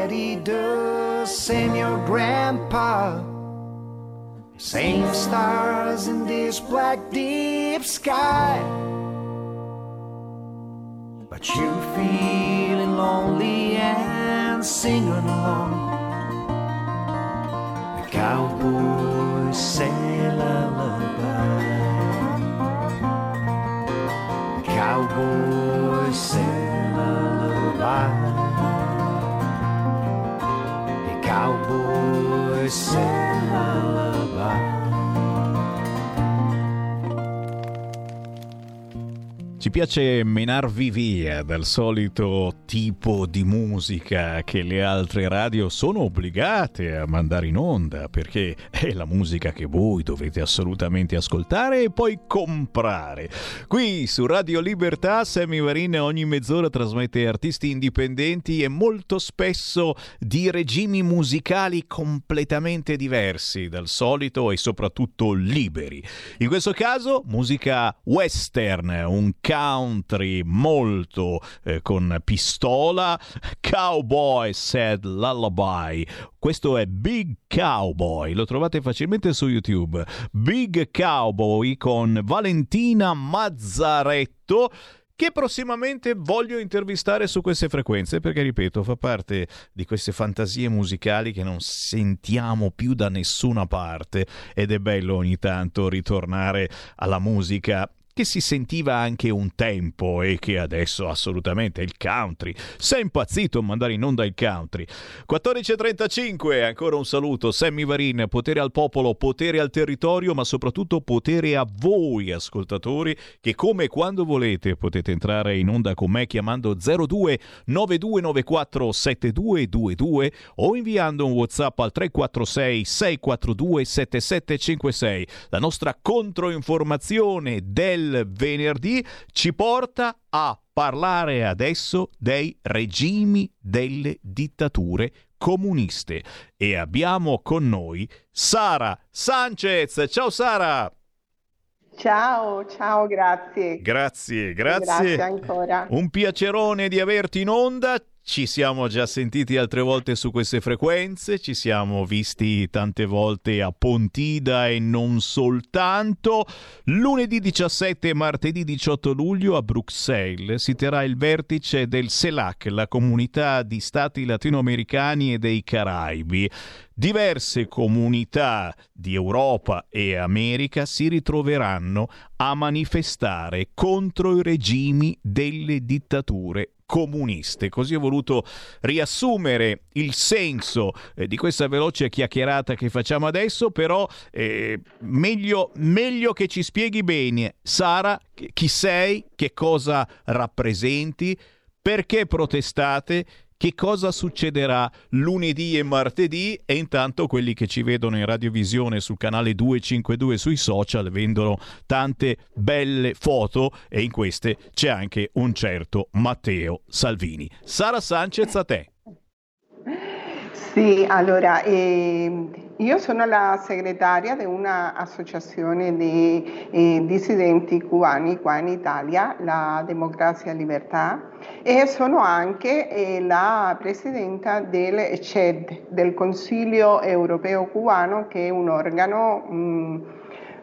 Daddy does, same your grandpa. Same stars in this black deep sky. But you feeling lonely and singing along. The cowboys say voice. Ti piace menarvi via dal solito tipo di musica che le altre radio sono obbligate a mandare in onda perché è la musica che voi dovete assolutamente ascoltare e poi comprare. Qui su Radio Libertà Sammy Varin ogni mezz'ora trasmette artisti indipendenti e molto spesso di regimi musicali completamente diversi dal solito e soprattutto liberi. In questo caso musica western, un country molto eh, con pistola, Cowboy Said Lullaby. Questo è Big Cowboy, lo trovate facilmente su YouTube. Big Cowboy con Valentina Mazzaretto che prossimamente voglio intervistare su queste frequenze perché ripeto fa parte di queste fantasie musicali che non sentiamo più da nessuna parte ed è bello ogni tanto ritornare alla musica che si sentiva anche un tempo e che adesso assolutamente il country. Sei impazzito a mandare in onda il country. 14.35, ancora un saluto. Sammy Varin, potere al popolo, potere al territorio, ma soprattutto potere a voi ascoltatori che come quando volete potete entrare in onda con me chiamando 02 9294 7222 o inviando un WhatsApp al 346 642 7756. La nostra controinformazione del venerdì ci porta a parlare adesso dei regimi delle dittature comuniste e abbiamo con noi Sara Sanchez. Ciao Sara! Ciao, ciao, grazie. Grazie, grazie. Grazie ancora. Un piacerone di averti in onda. Ci siamo già sentiti altre volte su queste frequenze, ci siamo visti tante volte a Pontida e non soltanto. Lunedì 17 e martedì 18 luglio a Bruxelles si terrà il vertice del CELAC, la comunità di stati latinoamericani e dei Caraibi. Diverse comunità di Europa e America si ritroveranno a manifestare contro i regimi delle dittature comuniste. Così ho voluto riassumere il senso eh, di questa veloce chiacchierata che facciamo adesso, però eh, meglio, meglio che ci spieghi bene, Sara, chi sei, che cosa rappresenti, perché protestate che cosa succederà lunedì e martedì e intanto quelli che ci vedono in radiovisione sul canale 252 sui social vendono tante belle foto e in queste c'è anche un certo Matteo Salvini. Sara Sanchez a te. Sì, allora eh, io sono la segretaria di un'associazione di eh, dissidenti cubani qua in Italia, la Democrazia e Libertà, e sono anche eh, la presidenta del CED, del Consiglio Europeo Cubano, che è un organo... Mh,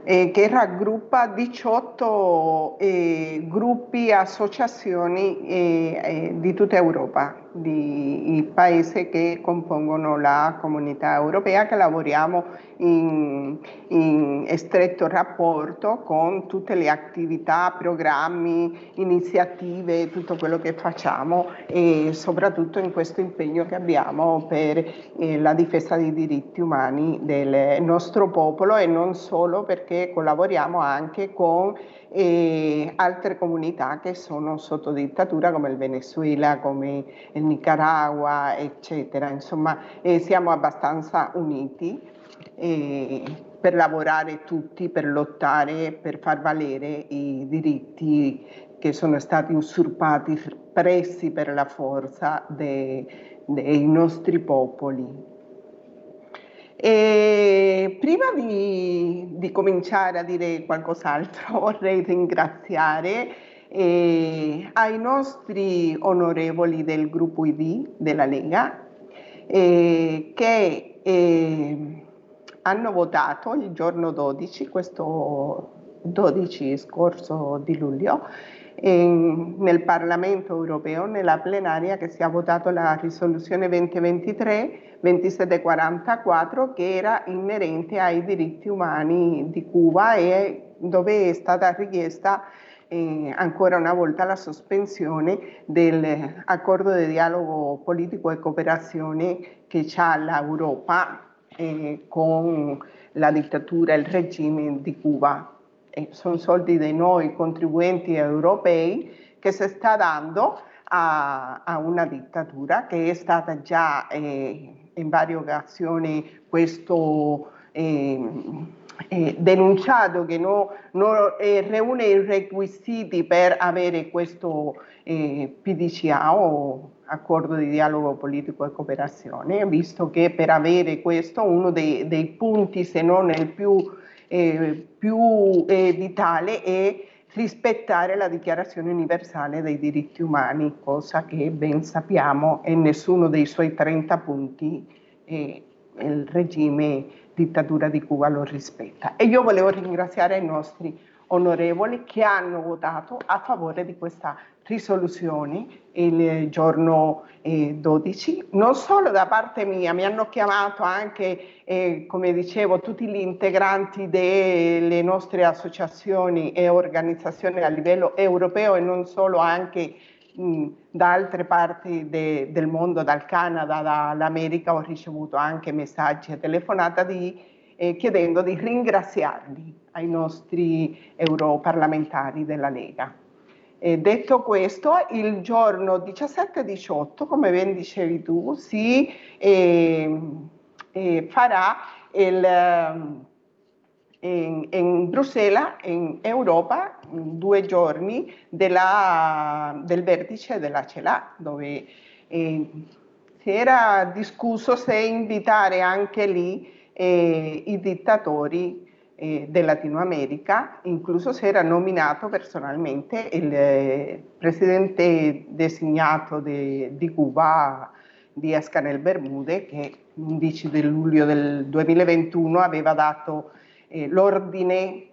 eh, che raggruppa 18 eh, gruppi e associazioni eh, di tutta Europa, di paesi che compongono la comunità europea, che lavoriamo in, in stretto rapporto con tutte le attività, programmi, iniziative, tutto quello che facciamo e soprattutto in questo impegno che abbiamo per eh, la difesa dei diritti umani del nostro popolo e non solo perché collaboriamo anche con eh, altre comunità che sono sotto dittatura come il Venezuela, come il Nicaragua, eccetera. Insomma, eh, siamo abbastanza uniti eh, per lavorare tutti, per lottare, per far valere i diritti che sono stati usurpati, presi per la forza dei, dei nostri popoli. E prima di, di, cominciare a dire qualcos'altro vorrei ringraziare eh, ai nostri onorevoli del gruppo ID della Lega eh, che eh, hanno votato il giorno 12, questo 12 scorso di luglio, in, nel Parlamento europeo, nella plenaria che si è votato la risoluzione 2023-2744 che era inerente ai diritti umani di Cuba e dove è stata richiesta eh, ancora una volta la sospensione dell'accordo di dialogo politico e cooperazione che ha l'Europa eh, con la dittatura il regime di Cuba sono soldi dei noi contribuenti europei che si sta dando a, a una dittatura che è stata già eh, in varie occasioni questo eh, eh, denunciato che non no, eh, riúne i requisiti per avere questo eh, PDCA o accordo di dialogo politico e cooperazione, visto che per avere questo uno dei, dei punti, se non il più, eh, più eh, vitale, è rispettare la Dichiarazione universale dei diritti umani, cosa che ben sappiamo è nessuno dei suoi 30 punti eh, il regime dittatura di Cuba lo rispetta. E io volevo ringraziare i nostri onorevoli che hanno votato a favore di questa risoluzione il giorno eh, 12, non solo da parte mia, mi hanno chiamato anche, eh, come dicevo, tutti gli integranti delle nostre associazioni e organizzazioni a livello europeo e non solo anche da altre parti de, del mondo, dal Canada, dall'America, ho ricevuto anche messaggi e telefonate di, eh, chiedendo di ringraziarli ai nostri europarlamentari della Lega. E detto questo, il giorno 17-18, come ben dicevi tu, si eh, eh, farà il, in, in, Bruxelles, in Europa, in due giorni della, del vertice della CELA, dove eh, si era discusso se invitare anche lì eh, i dittatori eh, del Latino America, incluso se era nominato personalmente il eh, presidente designato de, di Cuba, Díaz Canel Bermude, che l'11 luglio del 2021 aveva dato eh, l'ordine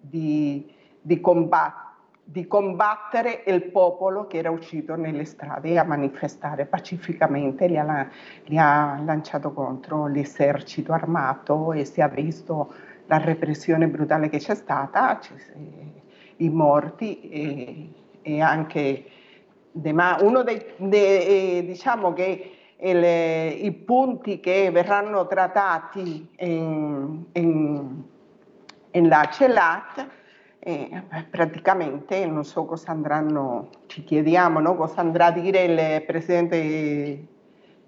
di, di, combat- di, combattere il popolo che era uscito nelle strade a manifestare pacificamente, li ha, li ha lanciato contro l'esercito armato e si è visto la repressione brutale che c'è stata, i morti e, e anche ma uno dei, dei diciamo che il, i punti che verranno trattati in, in, in la CELAT eh, praticamente non so cosa andranno, ci chiediamo no? cosa andrà a dire il presidente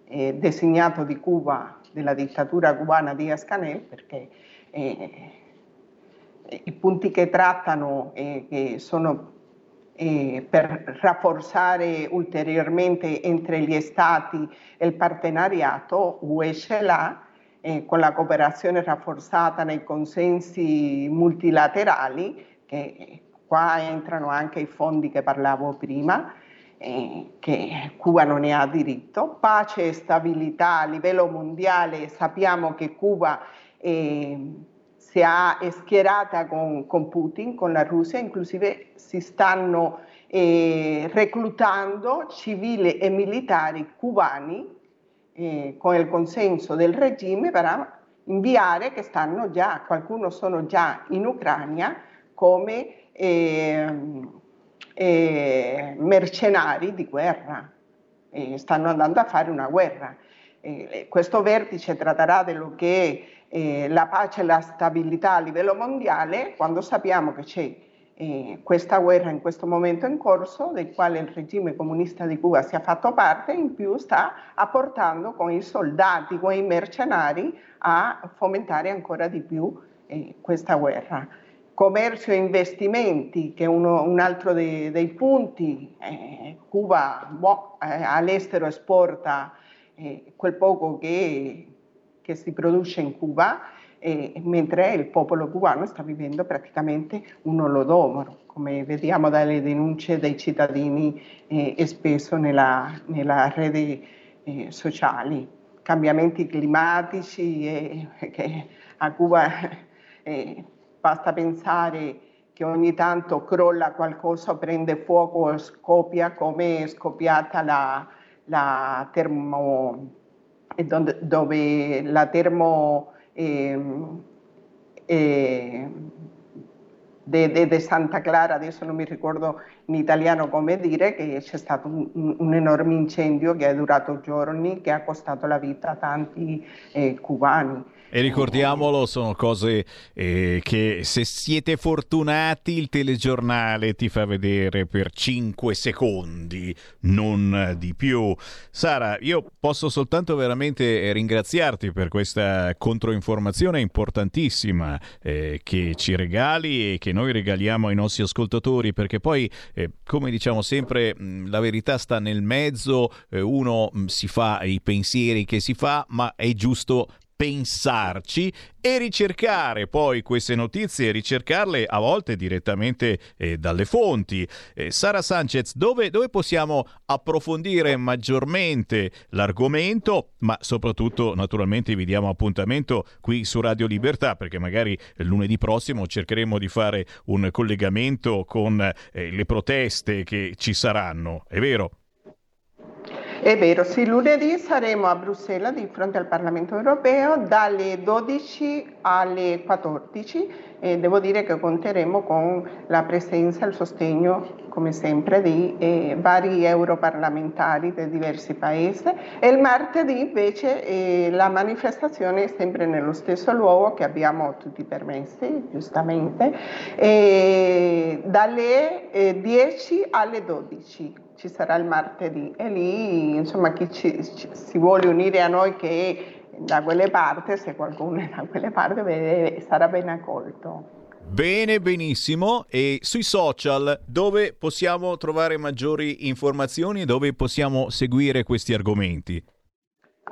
eh, designato di Cuba, della dittatura cubana Díaz Canel, perché eh, i punti che trattano eh, che sono eh, per rafforzare ulteriormente entre gli stati il partenariato UE-CELA con la cooperazione rafforzata nei consensi multilaterali, che qua entrano anche i fondi che parlavo prima, che Cuba non ne ha diritto, pace e stabilità a livello mondiale, sappiamo che Cuba eh, si è schierata con, con, Putin, con la Russia, inclusive si stanno eh, reclutando civili e militari cubani eh, con il consenso del regime per inviare che stanno già, qualcuno sono già in Ucraina come eh, eh, mercenari di guerra, stanno andando a fare una guerra. questo vertice tratterà dello che eh, la pace e la stabilità a livello mondiale quando sappiamo che c'è eh, questa guerra in questo momento in corso, del quale il regime comunista di Cuba si è fatto parte, in più sta apportando con i soldati, con i mercenari a fomentare ancora di più eh, questa guerra. Commercio e investimenti, che è uno, un altro dei, dei punti, eh, Cuba boh, all'estero esporta eh, quel poco che che si produce in Cuba, eh, mentre il popolo cubano sta vivendo praticamente un olodomoro, come vediamo dalle denunce dei cittadini eh, e spesso nella, nella rete eh, sociali. Cambiamenti climatici che a Cuba eh, basta pensare che ogni tanto crolla qualcosa, prende fuoco, scoppia come è scoppiata la, la termo donde, dove la termo eh, eh, de, de, de, Santa Clara, adesso non mi ricordo in italiano come dire che c'è stato un, un, enorme incendio che è durato giorni, che ha costato la vita a tanti eh, cubani. E ricordiamolo, sono cose eh, che se siete fortunati il telegiornale ti fa vedere per 5 secondi, non di più. Sara, io posso soltanto veramente ringraziarti per questa controinformazione importantissima eh, che ci regali e che noi regaliamo ai nostri ascoltatori, perché poi, eh, come diciamo sempre, la verità sta nel mezzo, eh, uno si fa i pensieri che si fa, ma è giusto pensarci e ricercare poi queste notizie, ricercarle a volte direttamente eh, dalle fonti. Eh, Sara Sanchez, dove, dove, possiamo approfondire maggiormente l'argomento, ma soprattutto naturalmente vi diamo appuntamento qui su Radio Libertà perché magari lunedì prossimo cercheremo di fare un collegamento con eh, le proteste che ci saranno, è vero? È vero, sì, lunedì saremo a Bruxelles di fronte al Parlamento europeo dalle 12 alle 14 e devo dire che conteremo con la presenza e il sostegno, come sempre, di eh, vari europarlamentari di diversi paesi. E il martedì invece eh, la manifestazione è sempre nello stesso luogo che abbiamo tutti permessi, giustamente, eh, dalle 10 alle 12 ci sarà il martedì e lì insomma chi ci, ci, si vuole unire a noi che da quelle parti, se qualcuno è da quelle parti, beh, sarà ben accolto. Bene, benissimo. E sui social dove possiamo trovare maggiori informazioni e dove possiamo seguire questi argomenti?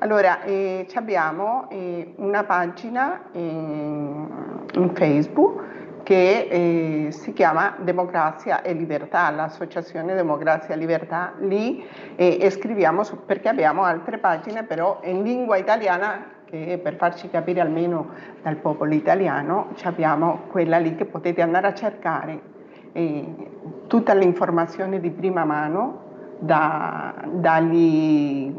Allora, eh, abbiamo eh, una pagina in, in Facebook che eh, si chiama Democrazia e Libertà, l'associazione Democrazia e Libertà, lì eh, scriviamo su, perché abbiamo altre pagine però in lingua italiana che per farci capire almeno dal popolo italiano abbiamo quella lì che potete andare a cercare tutta l'informazione di prima mano da, dagli,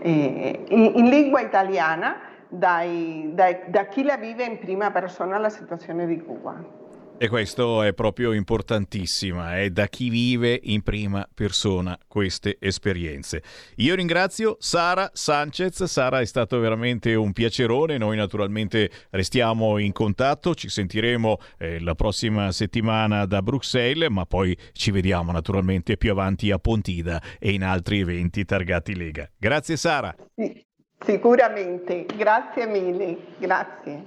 eh, in, in lingua italiana dai, dai, da chi la vive in prima persona la situazione di Cuba. E questo è proprio importantissimo, è da chi vive in prima persona queste esperienze. Io ringrazio Sara Sanchez, Sara è stato veramente un piacerone, noi naturalmente restiamo in contatto, ci sentiremo eh, la prossima settimana da Bruxelles, ma poi ci vediamo naturalmente più avanti a Pontida e in altri eventi targati Lega. Grazie Sara. Sì, sicuramente, grazie mille, grazie.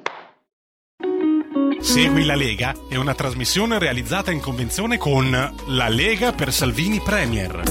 Segui la Lega è una trasmissione realizzata in convenzione con La Lega per Salvini Premier.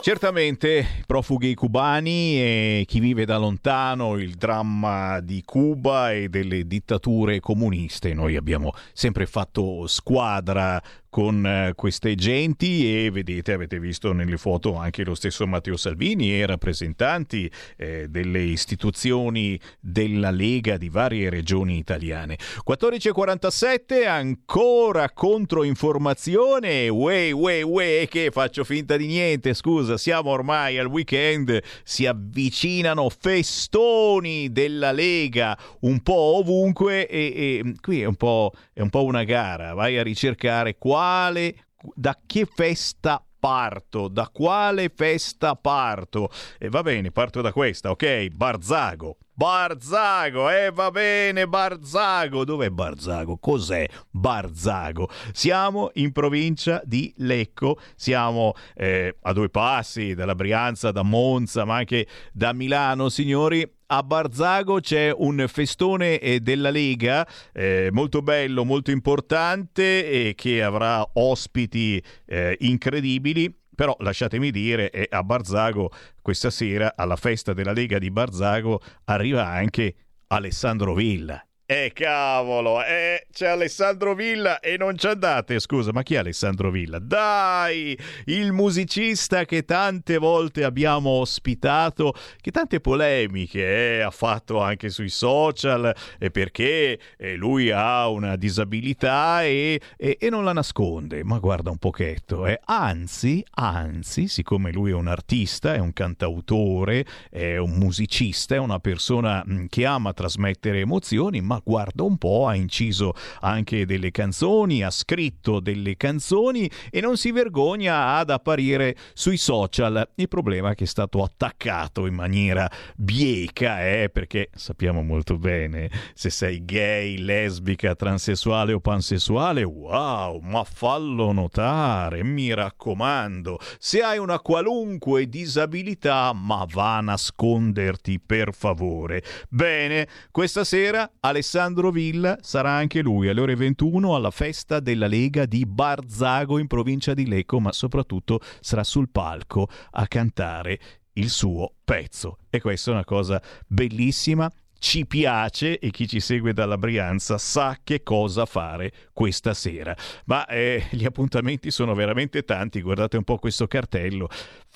Certamente profughi cubani e chi vive da lontano il dramma di Cuba e delle dittature comuniste. Noi abbiamo sempre fatto squadra con eh, queste genti e vedete, avete visto nelle foto anche lo stesso Matteo Salvini e rappresentanti eh, delle istituzioni della Lega di varie regioni italiane. 14.47 ancora controinformazione, wey wey wey che faccio finta di niente, scusa, siamo ormai al weekend, si avvicinano festoni della Lega un po' ovunque e, e qui è un po', è un po' una gara, vai a ricercare qua quale, da che festa parto? Da quale festa parto? E va bene, parto da questa, ok? Barzago. Barzago, eh va bene, Barzago. Dov'è Barzago? Cos'è Barzago? Siamo in provincia di Lecco, siamo eh, a due passi dalla Brianza, da Monza, ma anche da Milano, signori a Barzago c'è un festone eh, della Lega eh, molto bello, molto importante e che avrà ospiti eh, incredibili. Però lasciatemi dire, eh, a Barzago questa sera, alla festa della Lega di Barzago, arriva anche Alessandro Villa. Eh cavolo, eh, c'è Alessandro Villa e non ci andate, scusa, ma chi è Alessandro Villa? Dai, il musicista che tante volte abbiamo ospitato, che tante polemiche eh, ha fatto anche sui social, eh, perché eh, lui ha una disabilità e, e, e, non la nasconde, ma guarda un pochetto, eh. anzi, anzi, siccome lui è un artista, è un cantautore, è un musicista, è una persona che ama trasmettere emozioni, ma ma guarda un po', ha inciso anche delle canzoni, ha scritto delle canzoni e non si vergogna ad apparire sui social. Il problema è che è stato attaccato in maniera bieca, eh, perché sappiamo molto bene se sei gay, lesbica, transessuale o pansessuale, wow, ma fallo notare, mi raccomando. Se hai una qualunque disabilità, ma va a nasconderti per favore. Bene, questa sera Alessandro Villa sarà anche lui alle ore 21 alla festa della Lega di Barzago in provincia di Lecco, ma soprattutto sarà sul palco a cantare il suo pezzo. E questa è una cosa bellissima ci piace e chi ci segue dalla Brianza sa che cosa fare questa sera. Ma eh, gli appuntamenti sono veramente tanti, guardate un po' questo cartello.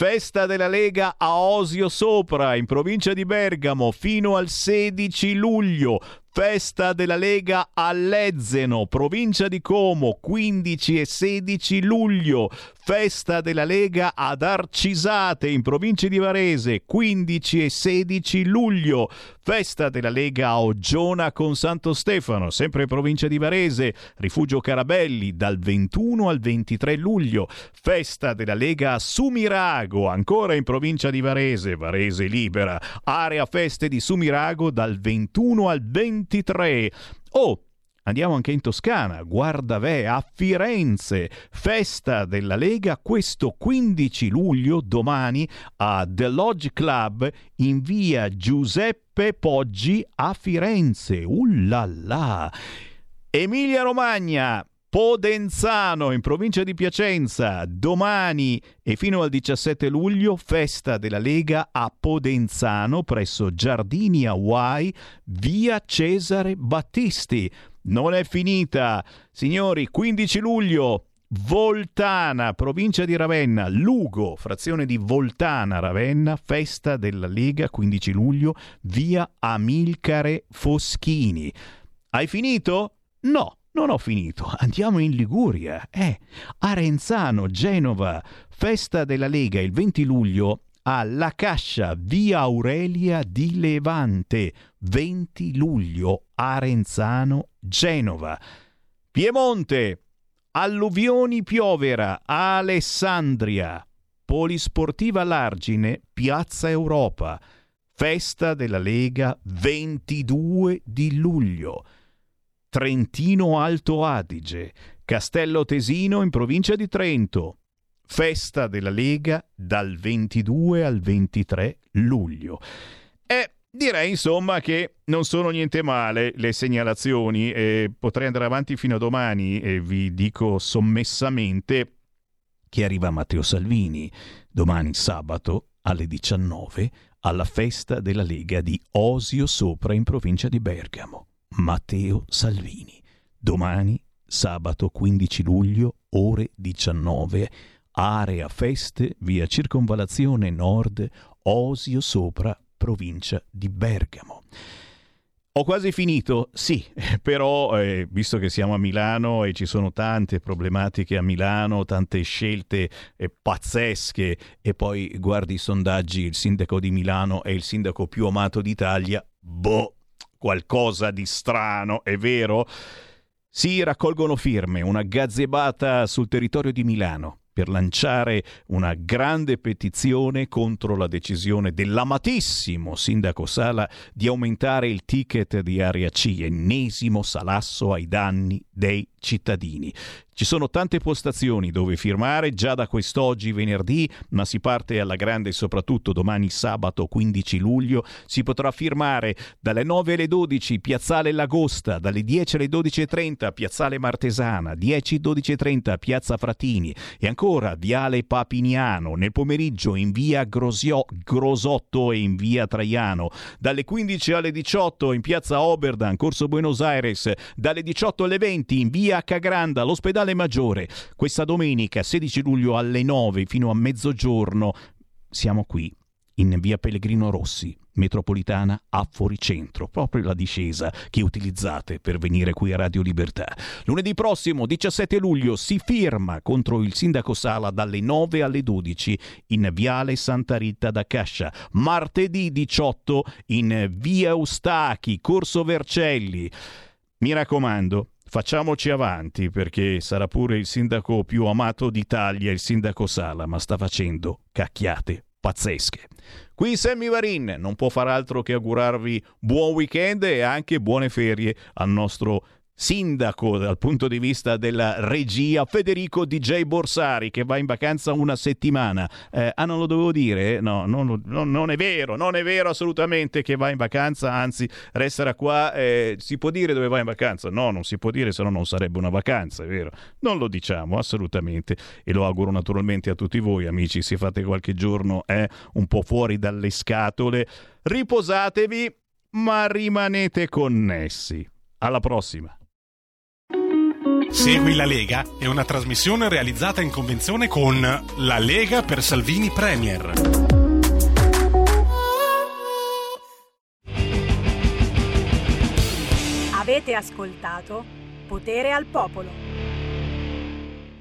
Festa della Lega a Osio Sopra, in provincia di Bergamo, fino al 16 luglio. Festa della Lega a Lezzeno, provincia di Como, 15 e 16 luglio. Festa della Lega ad Arcisate, in provincia di Varese, 15 e 16 luglio. Festa della Lega a Oggiona con Santo Stefano, sempre in provincia di Varese, Rifugio Carabelli, dal 21 al 23 luglio. Festa della Lega a Sumirago, ancora in provincia di Varese, Varese Libera. Area feste di Sumirago dal 21 al 23. Oh, Andiamo anche in Toscana, Guardavè, a Firenze, festa della Lega questo 15 luglio, domani, a The Lodge Club in via Giuseppe Poggi a Firenze. Ullala! Emilia Romagna, Podenzano in provincia di Piacenza, domani e fino al 17 luglio festa della Lega a Podenzano presso Giardini Hawaii, via Cesare Battisti. Non è finita, signori, 15 luglio Voltana, provincia di Ravenna, Lugo, frazione di Voltana, Ravenna, festa della Lega 15 luglio, via Amilcare Foschini. Hai finito? No. Non ho finito, andiamo in Liguria. Eh, Arenzano, Genova, festa della Lega il 20 luglio alla Cascia, via Aurelia di Levante, 20 luglio, Arenzano, Genova. Piemonte, Alluvioni Piovera, Alessandria, Polisportiva Largine, Piazza Europa, festa della Lega 22 di luglio. Trentino Alto Adige, Castello Tesino in provincia di Trento. Festa della Lega dal 22 al 23 luglio. E direi insomma che non sono niente male le segnalazioni e potrei andare avanti fino a domani e vi dico sommessamente che arriva Matteo Salvini domani sabato alle 19 alla festa della Lega di Osio Sopra in provincia di Bergamo. Matteo Salvini. Domani, sabato 15 luglio, ore 19, area feste, via Circonvalazione Nord, Osio Sopra, provincia di Bergamo. Ho quasi finito, sì, però eh, visto che siamo a Milano e ci sono tante problematiche a Milano, tante scelte eh, pazzesche e poi guardi i sondaggi, il sindaco di Milano è il sindaco più amato d'Italia, boh, qualcosa di strano, è vero? Si raccolgono firme, una gazzebata sul territorio di Milano per lanciare una grande petizione contro la decisione dell'amatissimo sindaco Sala di aumentare il ticket di area C, ennesimo salasso ai danni dei cittadini. Ci sono tante postazioni dove firmare già da quest'oggi venerdì, ma si parte alla grande soprattutto domani sabato 15 luglio. Si potrà firmare dalle 9 alle 12 Piazzale Lagosta, dalle 10 alle 12.30 Piazzale Martesana, 10-12.30 Piazza Fratini e ancora Viale Papiniano, nel pomeriggio in via Grosio- Grosotto e in via Traiano, dalle 15 alle 18 in Piazza Oberdan, Corso Buenos Aires, dalle 18 alle 20 in via Cagranda, l'ospedale Maggiore. Questa domenica 16 luglio alle 9 fino a mezzogiorno siamo qui in via Pellegrino Rossi, metropolitana a Fuoricentro, proprio la discesa che utilizzate per venire qui a Radio Libertà. Lunedì prossimo, 17 luglio, si firma contro il sindaco Sala dalle 9 alle 12 in viale Santa Rita da Cascia. Martedì 18 in via Eustachi, Corso Vercelli. Mi raccomando, facciamoci avanti perché sarà pure il sindaco più amato d'Italia, il sindaco Sala, ma sta facendo cacchiate pazzesche. Qui Sammy Varin non può far altro che augurarvi buon weekend e anche buone ferie al nostro sindaco dal punto di vista della regia Federico DJ Borsari che va in vacanza una settimana. Eh, ah, non lo dovevo dire? No, non, non, non, è vero, non è vero assolutamente che va in vacanza, anzi resterà qua. Eh, si può dire dove va in vacanza? No, non si può dire, se no non sarebbe una vacanza, è vero? Non lo diciamo assolutamente e lo auguro naturalmente a tutti voi amici, se fate qualche giorno eh, un po' fuori dalle scatole, riposatevi ma rimanete connessi. Alla prossima! Segui la Lega è una trasmissione realizzata in convenzione con La Lega per Salvini Premier. Avete ascoltato Potere al Popolo.